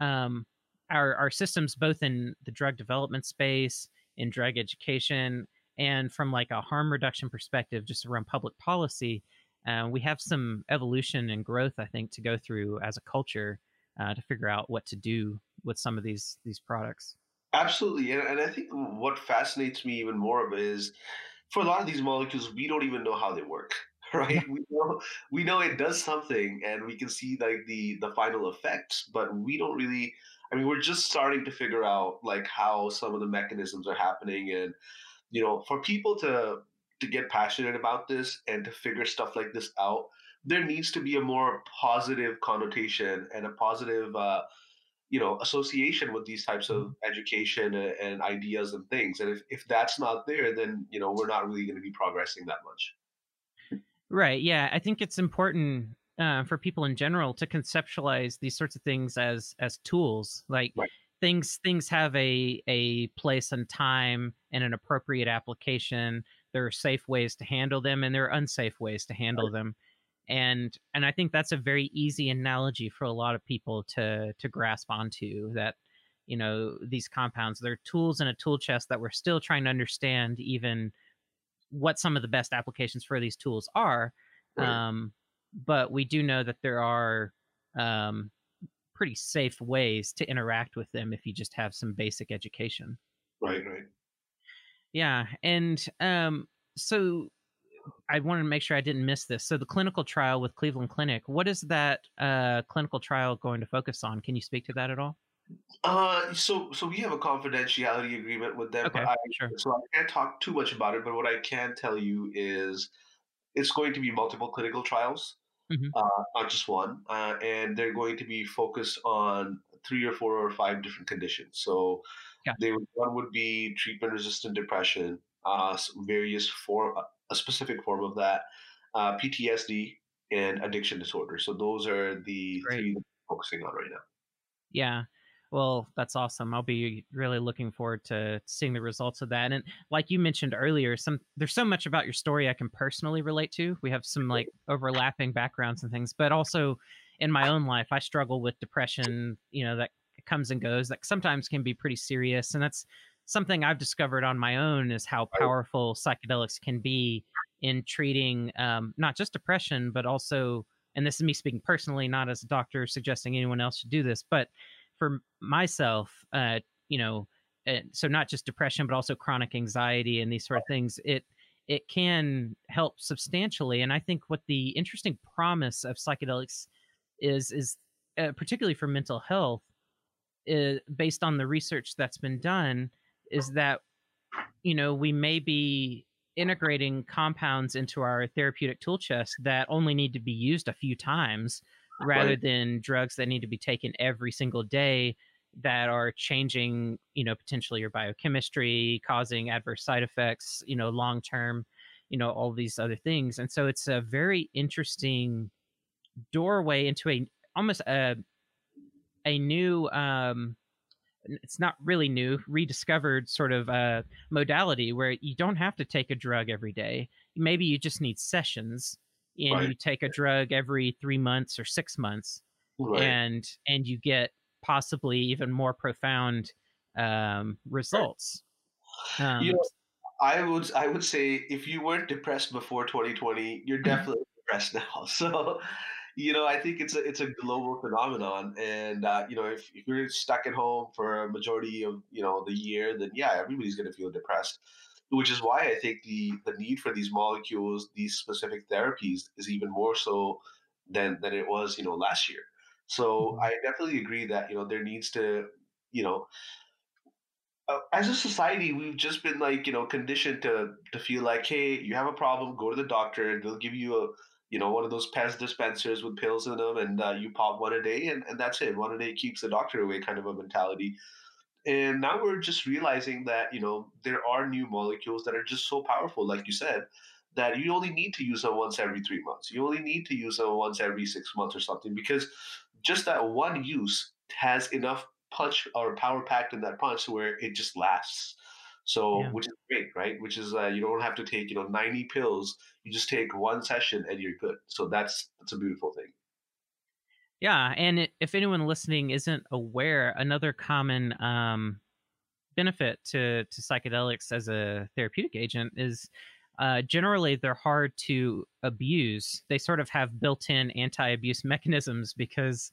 um, our our systems both in the drug development space, in drug education, and from like a harm reduction perspective, just around public policy. Uh, we have some evolution and growth, I think, to go through as a culture uh, to figure out what to do with some of these these products. Absolutely, and, and I think what fascinates me even more of it is, for a lot of these molecules, we don't even know how they work right? we know we know it does something, and we can see like the the final effects, but we don't really. I mean, we're just starting to figure out like how some of the mechanisms are happening, and you know, for people to to get passionate about this and to figure stuff like this out, there needs to be a more positive connotation and a positive. Uh, you know association with these types of mm-hmm. education and, and ideas and things and if, if that's not there then you know we're not really going to be progressing that much Right. Yeah. I think it's important uh, for people in general to conceptualize these sorts of things as as tools like Right. Things things have a a place and time and an appropriate application. There are safe ways to handle them and there are unsafe ways to handle them. And and i think that's a very easy analogy for a lot of people to to grasp onto that you know these compounds they're tools in a tool chest that we're still trying to understand even what some of the best applications for these tools are Right. um, but we do know that there are um, pretty safe ways to interact with them if you just have some basic education Right. Right. yeah and um, so i wanted to make sure i didn't miss this so the clinical trial with cleveland clinic what is that uh, clinical trial going to focus on can you speak to that at all Uh, so so we have a confidentiality agreement with them, okay but I sure so I can't talk too much about it. But what I can tell you is it's going to be multiple clinical trials, hmm uh, not just one, uh, and they're going to be focused on three or four or five different conditions. So yeah they would- one would be treatment-resistant depression, uh, various form, a specific form of that, uh, PTSD, and addiction disorder. So those are the great three that we're focusing on right now. Yeah. Well, that's awesome. I'll be really looking forward to seeing the results of that. And like you mentioned earlier, some there's so much about your story I can personally relate to. We have some like overlapping backgrounds and things, but also in my own life, I struggle with depression, you know, that comes and goes that sometimes can be pretty serious. And that's something I've discovered on my own is how powerful psychedelics can be in treating um, not just depression, but also, and this is me speaking personally, not as a doctor suggesting anyone else should do this, but for myself, uh, you know, uh, so not just depression, but also chronic anxiety and these sort of things. It it can help substantially, and I think what the interesting promise of psychedelics is is uh, particularly for mental health, is, based on the research that's been done, is that you know we may be integrating compounds into our therapeutic tool chest that only need to be used a few times rather Right. than drugs that need to be taken every single day that are changing you know potentially your biochemistry causing adverse side effects you know long term you know all these other things and so it's a very interesting doorway into a almost a a new um it's not really new rediscovered sort of uh modality where you don't have to take a drug every day maybe you just need sessions and Right. you take a drug every 3 months or 6 months Right. and and you get possibly even more profound um results You um know, I would I would say if you weren't depressed before 2020, you're definitely depressed now. So, you know, I think it's a it's a global phenomenon, and uh, you know, if, if you're stuck at home for a majority of you know the year, then yeah, everybody's going to feel depressed. Which is why I think the the need for these molecules, these specific therapies, is even more so than than it was you know last year. So mhm, I definitely agree that you know there needs to you know uh, as a society, we've just been like you know conditioned to to feel like, hey, you have a problem, go to the doctor. and They'll give you a you know one of those Pez dispensers with pills in them, and uh, you pop one a day, and, and that's it. One a day keeps the doctor away, kind of a mentality. And now we're just realizing that you know there are new molecules that are just so powerful, like you said, that you only need to use them once every three months. You only need to use them once every six months or something, because just that one use has enough punch or power packed in that punch where it just lasts. So, yeah which is great, right? Which is uh, you don't have to take you know 90 pills. You just take one session and you're good. So that's that's a beautiful thing. Yeah and if anyone listening isn't aware another common um benefit to to psychedelics as a therapeutic agent is uh, generally they're hard to abuse. They sort of have built-in anti-abuse mechanisms because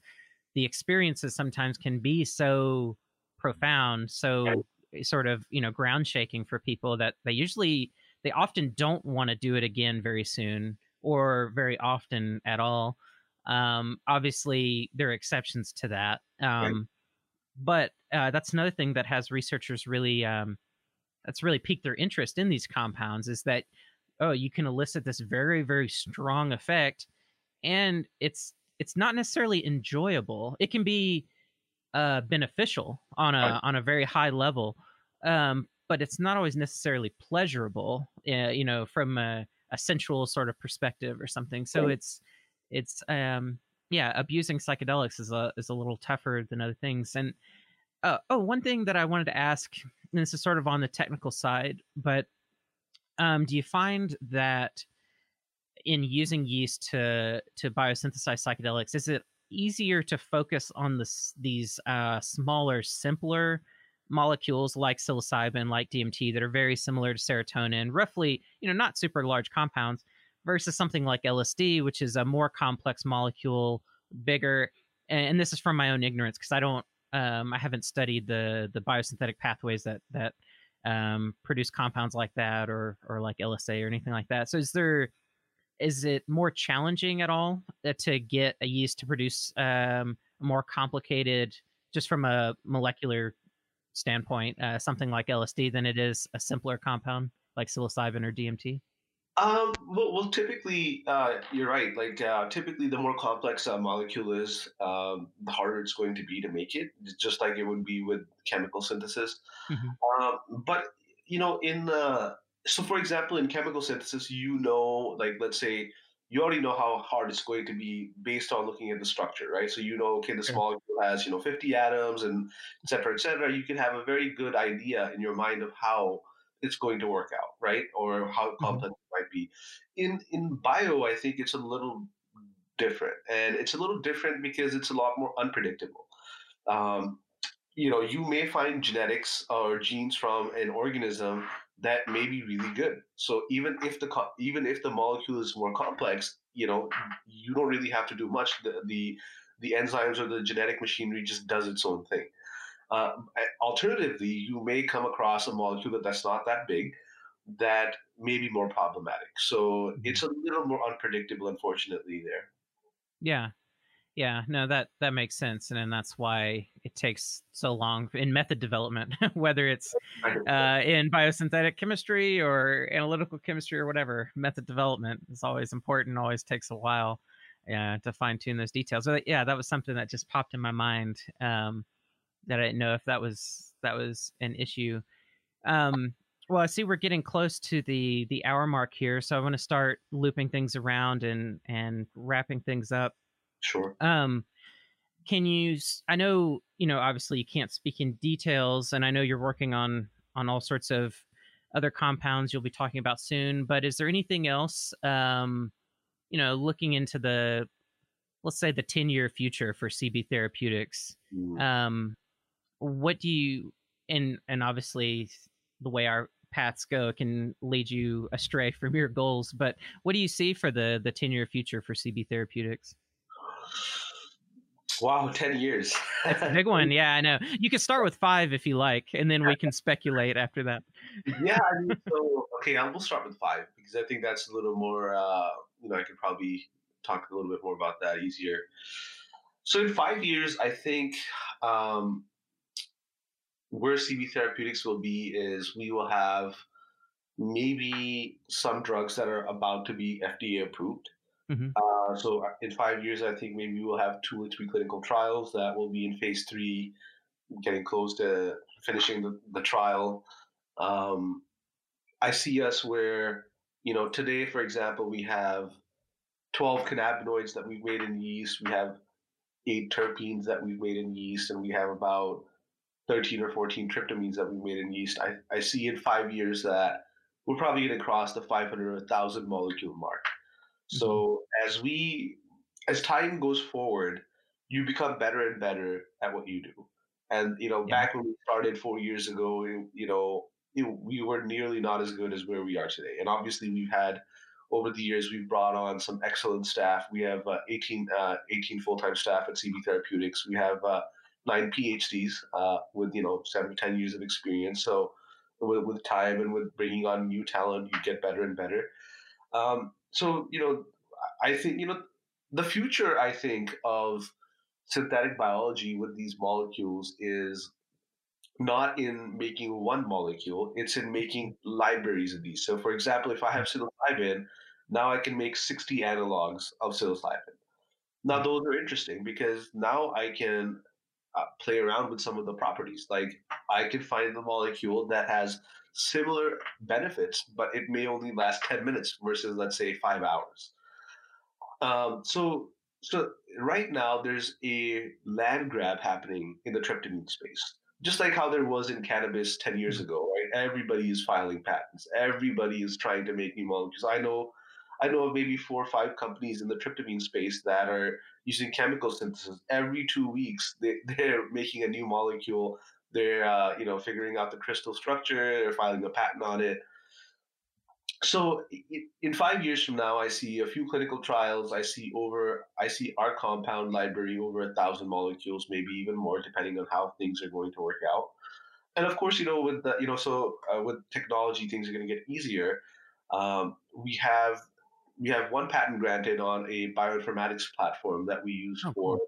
the experiences sometimes can be so profound, so sort of you know ground shaking for people that they usually they often don't want to do it again very soon or very often at all. Um, obviously, there are exceptions to that. Right. Um, but uh, that's another thing that has researchers really um, that's really piqued their interest in these compounds is that oh you can elicit this very very strong effect and it's it's not necessarily enjoyable it can be uh, beneficial on Right. a on a very high level um, but it's not always necessarily pleasurable uh, you know from a, a sensual sort of perspective or something so Right. it's it's um yeah, abusing psychedelics is a is a little tougher than other things. And uh, oh, one thing that I wanted to ask, and this is sort of on the technical side, but um, do you find that in using yeast to to biosynthesize psychedelics, is it easier to focus on this these uh, smaller, simpler molecules like psilocybin, like DMT, that are very similar to serotonin, roughly, you know, not super large compounds, versus something like LSD, which is a more complex molecule, bigger. And, this is from my own ignorance because I don't, um, I haven't studied the the biosynthetic pathways that that um, produce compounds like that or or like LSA or anything like that. So is there is it more challenging at all uh, to get a yeast to produce um, more complicated, just from a molecular standpoint, uh, something like LSD than it is a simpler compound like psilocybin or DMT? Um, well, well, typically, uh, you're right. Like, uh, typically, the more complex a molecule is, um, the harder it's going to be to make it, just like it would be with chemical synthesis. Mm-hmm. Um, but you know, in the so for example in chemical synthesis you know like let's say you already know how hard it's going to be based on looking at the structure right so you know okay this okay. molecule has you know 50 atoms and et cetera et cetera you can have a very good idea in your mind of how it's going to work out right or how mm-hmm. complex might be in in bio i think it's a little different and it's a little different because it's a lot more unpredictable um, you know you may find genetics or genes from an organism that may be really good. So even if the even if the molecule is more complex, you know, you don't really have to do much. The the, the enzymes or the genetic machinery just does its own thing. Uh, alternatively, you may come across a molecule that that's not that big, that may be more problematic. So mm-hmm. it's a little more unpredictable, unfortunately. There. Yeah, yeah, no, that that makes sense, and, and that's why it takes so long in method development, whether it's uh, in biosynthetic chemistry or analytical chemistry or whatever. Method development is always important, always takes a while uh, to fine tune those details. So yeah, that was something that just popped in my mind um, that I didn't know if that was that was an issue. Um, well, I see we're getting close to the the hour mark here, so I want to start looping things around and and wrapping things up. Sure. Um, can you? I know you know. Obviously, you can't speak in details, and I know you're working on on all sorts of other compounds you'll be talking about soon. But is there anything else? Um, you know, looking into the let's say the 10 year future for CB therapeutics. Mm. Um, what do you and and obviously the way our paths go can lead you astray from your goals. But what do you see for the the 10 year future for CB therapeutics? Wow, 10 years. That's a big one. Yeah, I know. You can start with five if you like, and then we can speculate after that. yeah, I mean, so, okay, I will start with five because I think that's a little more, uh, you know, I could probably talk a little bit more about that easier. So, in five years, I think um, where CB Therapeutics will be is we will have maybe some drugs that are about to be FDA approved. Mm-hmm. Uh, so uh, in five years, I think maybe we'll have two or three clinical trials that will be in phase three, getting close to finishing the, the trial. Um, I see us where, you know, today, for example, we have 12 cannabinoids that we've made in yeast. We have eight terpenes that we've made in yeast, and we have about 13 or 14 tryptamines that we've made in yeast. I, I see in five years that we're probably going to cross the 500 or 1,000 molecule mark. So mm-hmm. as we as time goes forward, you become better and better at what you do. And you know, yeah. back when we started four years ago, you know, it, we were nearly not as good as where we are today. And obviously, we've had over the years we've brought on some excellent staff. We have uh, 18, uh, 18 full-time staff at CB Therapeutics. We have uh, nine PhDs uh, with you know seven to ten years of experience. So with, with time and with bringing on new talent, you get better and better. Um, so you know, I think you know the future. I think of synthetic biology with these molecules is not in making one molecule; it's in making libraries of these. So, for example, if I have psilocybin, now I can make sixty analogs of psilocybin. Now, hmm. those are interesting because now I can uh, play around with some of the properties. Like I can find the molecule that has similar benefits, but it may only last 10 minutes versus, let's say, five hours. Um, so, so right now there's a land grab happening in the tryptamine space, just like how there was in cannabis ten years Mm. ago. Right, everybody is filing patents. Everybody is trying to make new molecules. I know, I know of maybe four or five companies in the tryptamine space that are using chemical synthesis. Every two weeks, they, they're making a new molecule. They're uh, you know figuring out the crystal structure. They're filing a patent on it so in five years from now, I see a few clinical trials. I see over, I see our compound library over a thousand molecules, maybe even more, depending on how things are going to work out. And of course, you know, with the, you know, so uh, with technology, things are going to get easier. Um, we have we have one patent granted on a bioinformatics platform that we use Oh, for cool.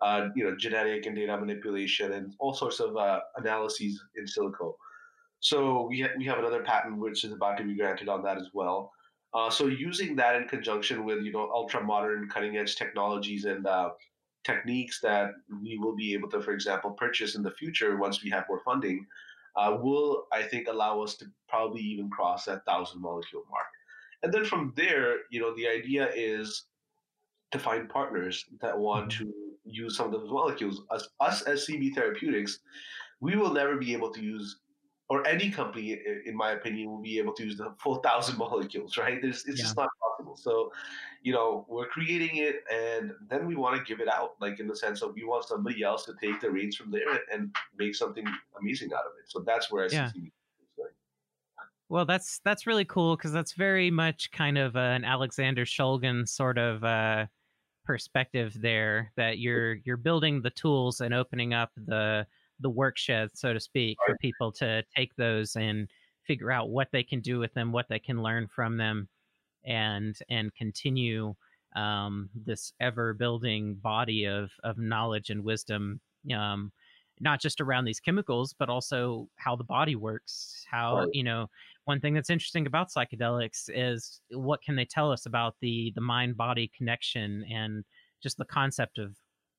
uh, you know genetic and data manipulation and all sorts of uh, analyses in silico. So we, ha- we have another patent which is about to be granted on that as well. Uh, so using that in conjunction with you know ultra modern cutting edge technologies and uh, techniques that we will be able to, for example, purchase in the future once we have more funding, uh, will I think allow us to probably even cross that thousand molecule mark. And then from there, you know, the idea is to find partners that want Mhm. to use some of those molecules. Us, us as CB Therapeutics, we will never be able to use or any company, in my opinion, will be able to use the full thousand molecules, right? There's, it's Yeah. just not possible. So, you know, we're creating it, and then we want to give it out, like in the sense of we want somebody else to take the reins from there and make something amazing out of it. So that's where I see Yeah. Is going. Well, that's that's really cool because that's very much kind of an Alexander Shulgin sort of uh, perspective there. That you're you're building the tools and opening up the the work shed, so to speak, for people to take those and figure out what they can do with them, what they can learn from them, and and continue um, this ever building body of of knowledge and wisdom. Um, not just around these chemicals, but also how the body works. How Right. you know one thing that's interesting about psychedelics is what can they tell us about the the mind body connection and just the concept of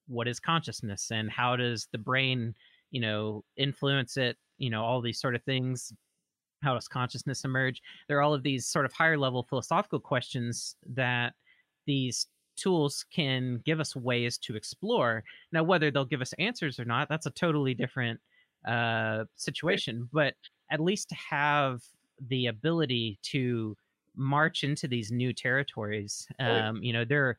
what is consciousness and how does the brain you know influence it you know all these sort of things how does consciousness emerge there are all of these sort of higher level philosophical questions that these tools can give us ways to explore now whether they'll give us answers or not that's a totally different uh, situation but at least to have the ability to march into these new territories Right. um, you know there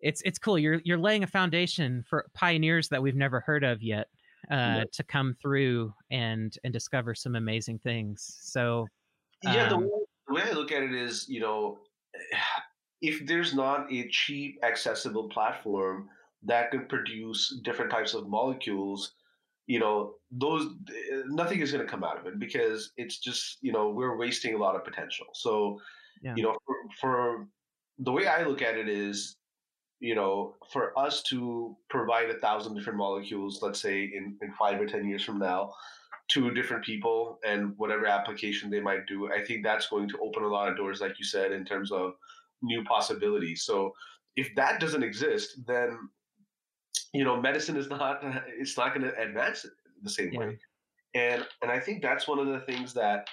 it's it's cool you're you're laying a foundation for pioneers that we've never heard of yet uh, to come through and and discover some amazing things so Yeah. The um, way, the way I look at it is, you know, if there's not a cheap, accessible platform that can produce different types of molecules, you know, those eh, nothing is going to come out of it because it's just, you know, we're wasting a lot of potential. So, yeah you know, for, for the way I look at it is, you know, for us to provide a thousand different molecules, let's say in, in five or 10 years from now, to different people and whatever application they might do, I think that's going to open a lot of doors, like you said, in terms of new possibilities. So if that doesn't exist, then you know medicine is not it's not going to advance the same yeah way. And and I think that's one of the things that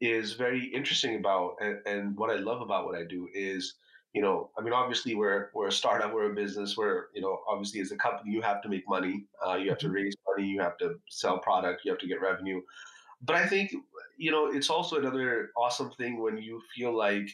is very interesting about and, and what I love about what I do is you know I mean obviously we're we're a startup we're a business where you know obviously as a company you have to make money uh, you have to Mhm. raise money you have to sell product you have to get revenue but I think you know it's also another awesome thing when you feel like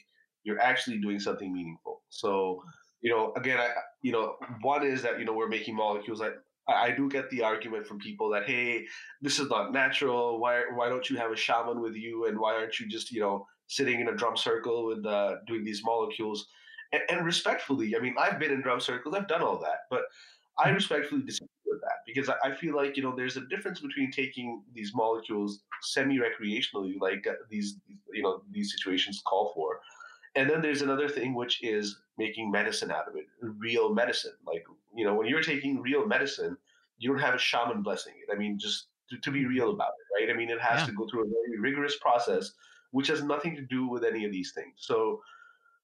you're actually doing something meaningful. So you know, again, I you know, one is that you know we're making molecules. I I do get the argument from people that hey, this is not natural. Why why don't you have a shaman with you, and why aren't you just you know sitting in a drum circle with uh, doing these molecules? And, and respectfully, I mean, I've been in drum circles, I've done all that, but I Mhm. respectfully disagree with that because I, I feel like you know there's a difference between taking these molecules semi-recreationally, like uh, these you know these situations call for, and then there's another thing which is making medicine out of it, real medicine. Like you know when you're taking real medicine, you don't have a shaman blessing it. I mean, just to, to be Mhm. real about it, right? I mean, it has yeah to go through a very rigorous process, which has nothing to do with any of these things. So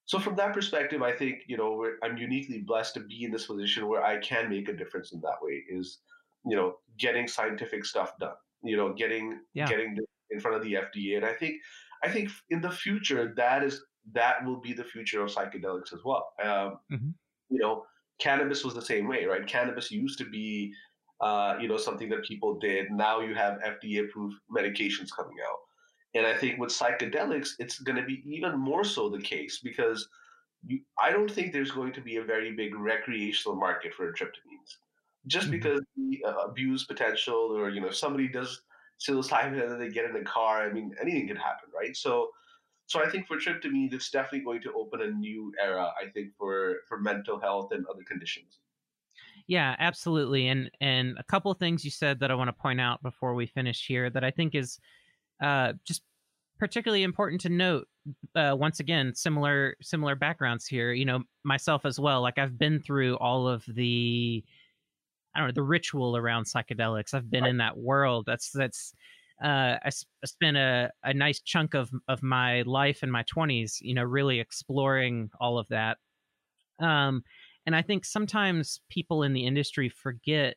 so from that perspective, I think you know I'm uniquely blessed to be in this position where I can make a difference in that way. Is you know getting scientific stuff done, you know getting yeah getting in front of the FDA, and I think I think in the future that is that will be the future of psychedelics as well. Um, hmm you know, cannabis was the same way, right? Cannabis used to be, uh, you know, something that people did. Now you have FDA approved medications coming out. And I think with psychedelics, it's going to be even more so the case because you, I don't think there's going to be a very big recreational market for tryptamines, just hmm because the uh, abuse potential, or you know, if somebody does psilocybin and then they get in a car. I mean, anything could happen, right? So, so I think for tryptamine, it's definitely going to open a new era. I think for for mental health and other conditions. Yeah, absolutely. And and a couple of things you said that I want to point out before we finish here that I think is uh, just particularly important to note. Uh, once again, similar similar backgrounds here. You know, myself as well. Like I've been through all of the I don't know the ritual around psychedelics. I've been Right. in that world. That's that's uh, I, s- I spent a, a nice chunk of of my life in my twenties. You know, really exploring all of that. Um, and I think sometimes people in the industry forget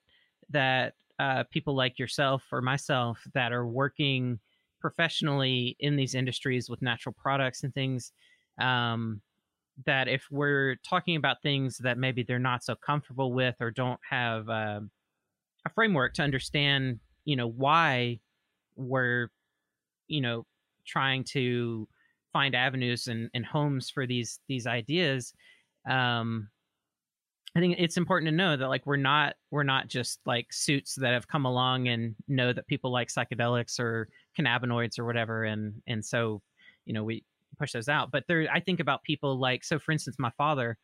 that uh, people like yourself or myself that are working professionally in these industries with natural products and things um, that if we're talking about things that maybe they're not so comfortable with or don't have uh, a framework to understand, you know, why we're, you know, trying to find avenues and, and homes for these these ideas. Um, I think it's important to know that like we're not we're not just like suits that have come along and know that people like psychedelics or cannabinoids or whatever and and so you know we push those out but there I think about people like so for instance my father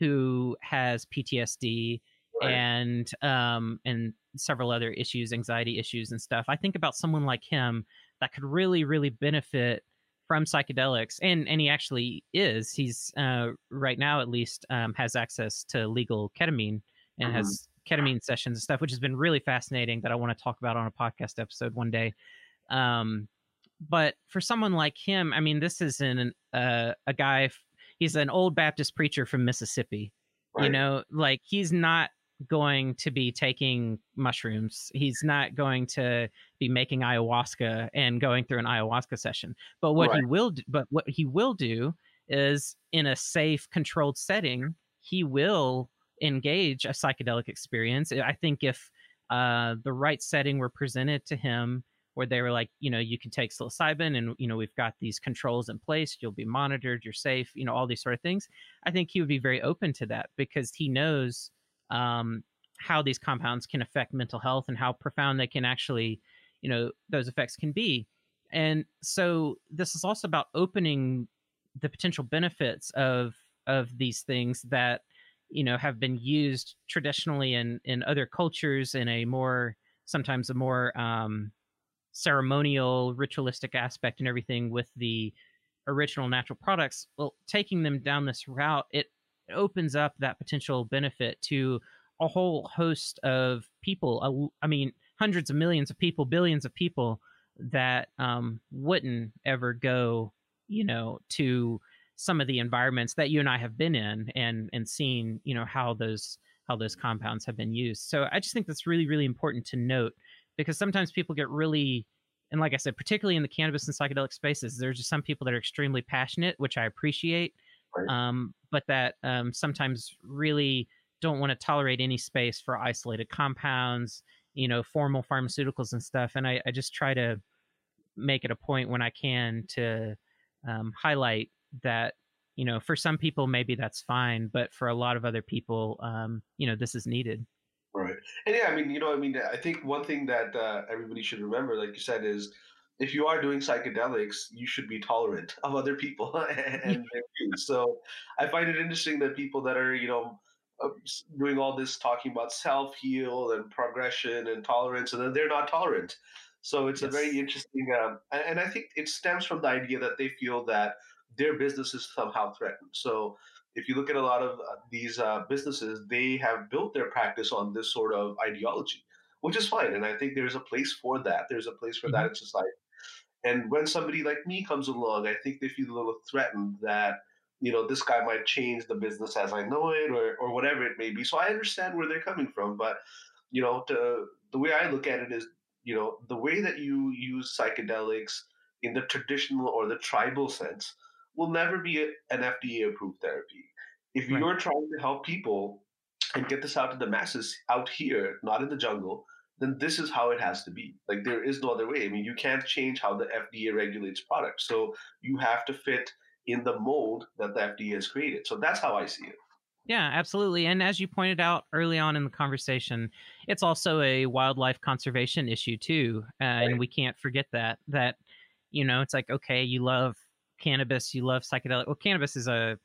who has PTSD Right. and um and several other issues anxiety issues and stuff I think about someone like him that could really really benefit from psychedelics and and he actually is he's uh right now at least um has access to legal ketamine and Mhm. has ketamine sessions and stuff which has been really fascinating that I want to talk about on a podcast episode one day um but for someone like him I mean this is an uh, a guy he's an old Baptist preacher from Mississippi you know like he's not going to be taking mushrooms. He's not going to be making ayahuasca and going through an ayahuasca session. But what he will do, but what he will do is in a safe controlled setting he will engage a psychedelic experience. I think if uh, the right setting were presented to him where they were like you know you can take psilocybin and you know we've got these controls in place. You'll be monitored. You're safe you know all these sort of things i think he would be very open to that because he knows um, how these compounds can affect mental health and how profound they can actually you know those effects can be. And so this is also about opening the potential benefits of of these things that you know have been used traditionally in in other cultures in a more sometimes a more um ceremonial ritualistic aspect and everything with the original natural products. Well taking them down this route it opens up that potential benefit to a whole host of people i mean hundreds of millions of people billions of people that um, wouldn't ever go you know to some of the environments that you and i have been in and and seen you know how those how those compounds have been used. So i just think that's really really important to note because sometimes people get really and like i said particularly in the cannabis and psychedelic spaces there's just some people that are extremely passionate which i appreciate Right. um, but that um, sometimes really don't want to tolerate any space for isolated compounds you know formal pharmaceuticals and stuff and i, I just try to make it a point when i can to um, highlight that you know for some people maybe that's fine but for a lot of other people um, you know this is needed Right. And yeah, I mean, you know, I mean, I think one thing that uh, everybody should remember, like you said, is if you are doing psychedelics, you should be tolerant of other people and their views. So I find it interesting that people that are, you know, uh, doing all this talking about self heal and progression and tolerance, and then they're not tolerant. So it's a very interesting, um, and, and I think it stems from the idea that they feel that their business is somehow threatened. So if you look at a lot of uh, these uh, businesses, they have built their practice on this sort of ideology, which is fine. And I think there's a place for that. There's a place for that hmm in society. And when somebody like me comes along, I think they feel a little threatened that, you know, this guy might change the business as I know it or, or whatever it may be. So I understand where they're coming from. But, you know, to, the way I look at it is, you know, the way that you use psychedelics in the traditional or the tribal sense will never be an FDA approved therapy. If Right. you're trying to help people and get this out to the masses out here, not in the jungle, then this is how it has to be. Like there is no other way. I mean, you can't change how the FDA regulates products. So you have to fit in the mold that the FDA has created. So that's how I see it. Yeah, absolutely. And as you pointed out early on in the conversation, it's also a wildlife conservation issue too, uh, and we can't forget that. That you know, it's like okay, you love cannabis, you love psychedelic. Well, cannabis is a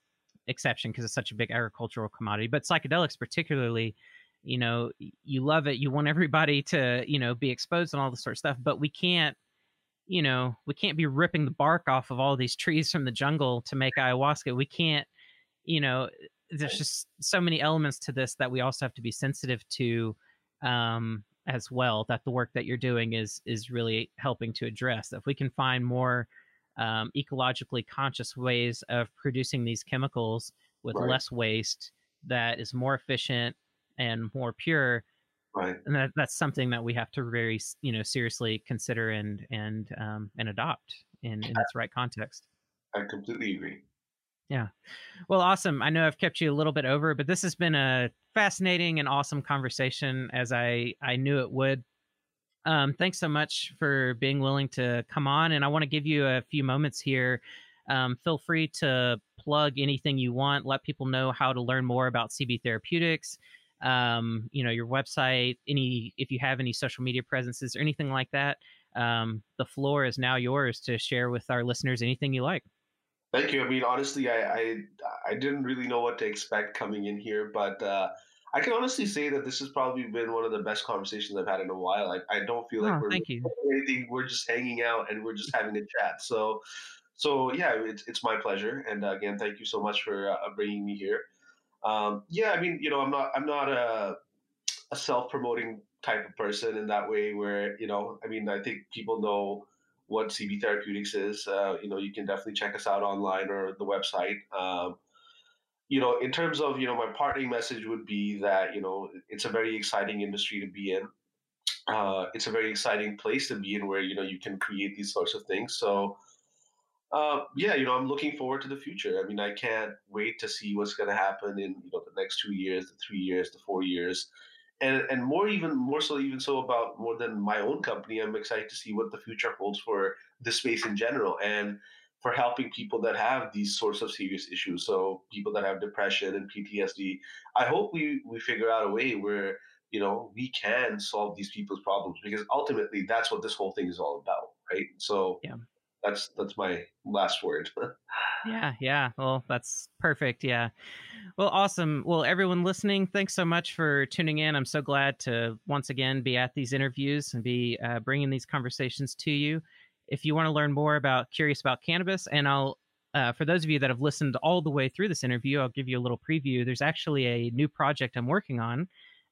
exception because it's such a big agricultural commodity, but psychedelics particularly, you know, you love it. You want everybody to you know be exposed and all this sort of stuff, but we can't. You know, we can't be ripping the bark off of all these trees from the jungle to make ayahuasca. We can't you know there's just so many elements to this that we also have to be sensitive to um, as well that the work that you're doing is is really helping to address if we can find more um, ecologically conscious ways of producing these chemicals with Right. less waste that is more efficient and more pure Right. and that, that's something that we have to very you know seriously consider and and um, and adopt in, in its right context I completely agree. Yeah. Well, awesome. I know I've kept you a little bit over, but this has been a fascinating and awesome conversation as I I knew it would. Um, thanks so much for being willing to come on, and I want to give you a few moments here. Um, feel free to plug anything you want. Let people know how to learn more about CB Therapeutics. Um, you know your website, any if you have any social media presences or anything like that. Um, the floor is now yours to share with our listeners anything you like. Thank you. I mean, honestly, I I, I didn't really know what to expect coming in here, but uh, I can honestly say that this has probably been one of the best conversations I've had in a while. I, I don't feel like Oh, we're anything. We're just hanging out and we're just having a chat. So, so yeah, it's it's my pleasure. And uh, again, thank you so much for uh, bringing me here. Um, yeah, I mean, you know, I'm not I'm not a a self-promoting type of person in that way where you know i mean i think people know what cb therapeutics is. Uh, you know you can definitely check us out online or the website. Um, you know in terms of you know my parting message would be that you know it's a very exciting industry to be in. Uh, it's a very exciting place to be in where you know you can create these sorts of things. So uh, yeah, you know, I'm looking forward to the future. I mean, I can't wait to see what's going to happen in you know the next two years, the three years, the four years, and and more even more so even so about more than my own company. I'm excited to see what the future holds for the space in general and for helping people that have these sorts of serious issues. So people that have depression and PTSD. I hope we we figure out a way where you know we can solve these people's problems because ultimately that's what this whole thing is all about, right? So Yeah. That's that's my last word. Yeah, yeah. Well, that's perfect. Yeah. Well, awesome. Well, everyone listening, thanks so much for tuning in. I'm so glad to once again be at these interviews and be uh, bringing these conversations to you. If you want to learn more about Curious About Cannabis, and I'll, uh, for those of you that have listened all the way through this interview, I'll give you a little preview. There's actually a new project I'm working on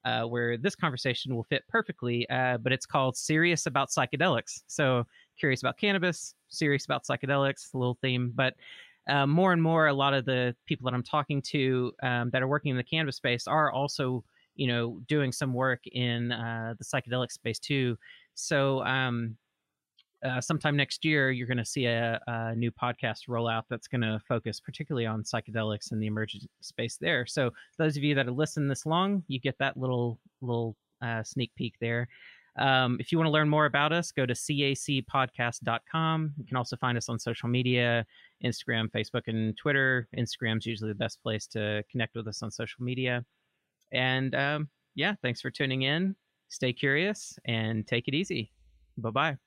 uh, where this conversation will fit perfectly, uh, but it's called Serious About Psychedelics. So, curious about cannabis, serious about psychedelics, a little theme, but um, more and more, a lot of the people that I'm talking to um, that are working in the cannabis space are also, you know, doing some work in uh, the psychedelic space too. So, um, uh, sometime next year, you're going to see a, a new podcast rollout that's going to focus particularly on psychedelics and the emergent space there. So, those of you that have listened this long, you get that little little uh, sneak peek there. Um, if you want to learn more about us, go to cacpodcast.com. You can also find us on social media Instagram, Facebook, and Twitter. Instagram's usually the best place to connect with us on social media. And um, yeah, thanks for tuning in. Stay curious and take it easy. Bye bye.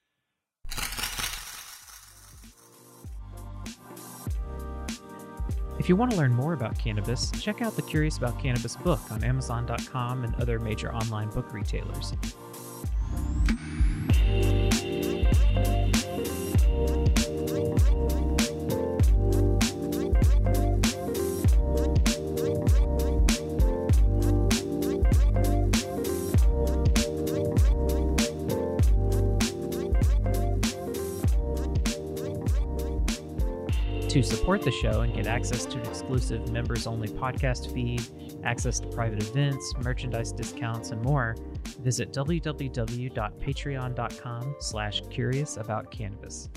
If you want to learn more about cannabis, check out the Curious About Cannabis book on Amazon.com and other major online book retailers. To support the show and get access to an exclusive members only podcast feed, access to private events, merchandise discounts, and more, visit www.patreon.com slash curious about cannabis.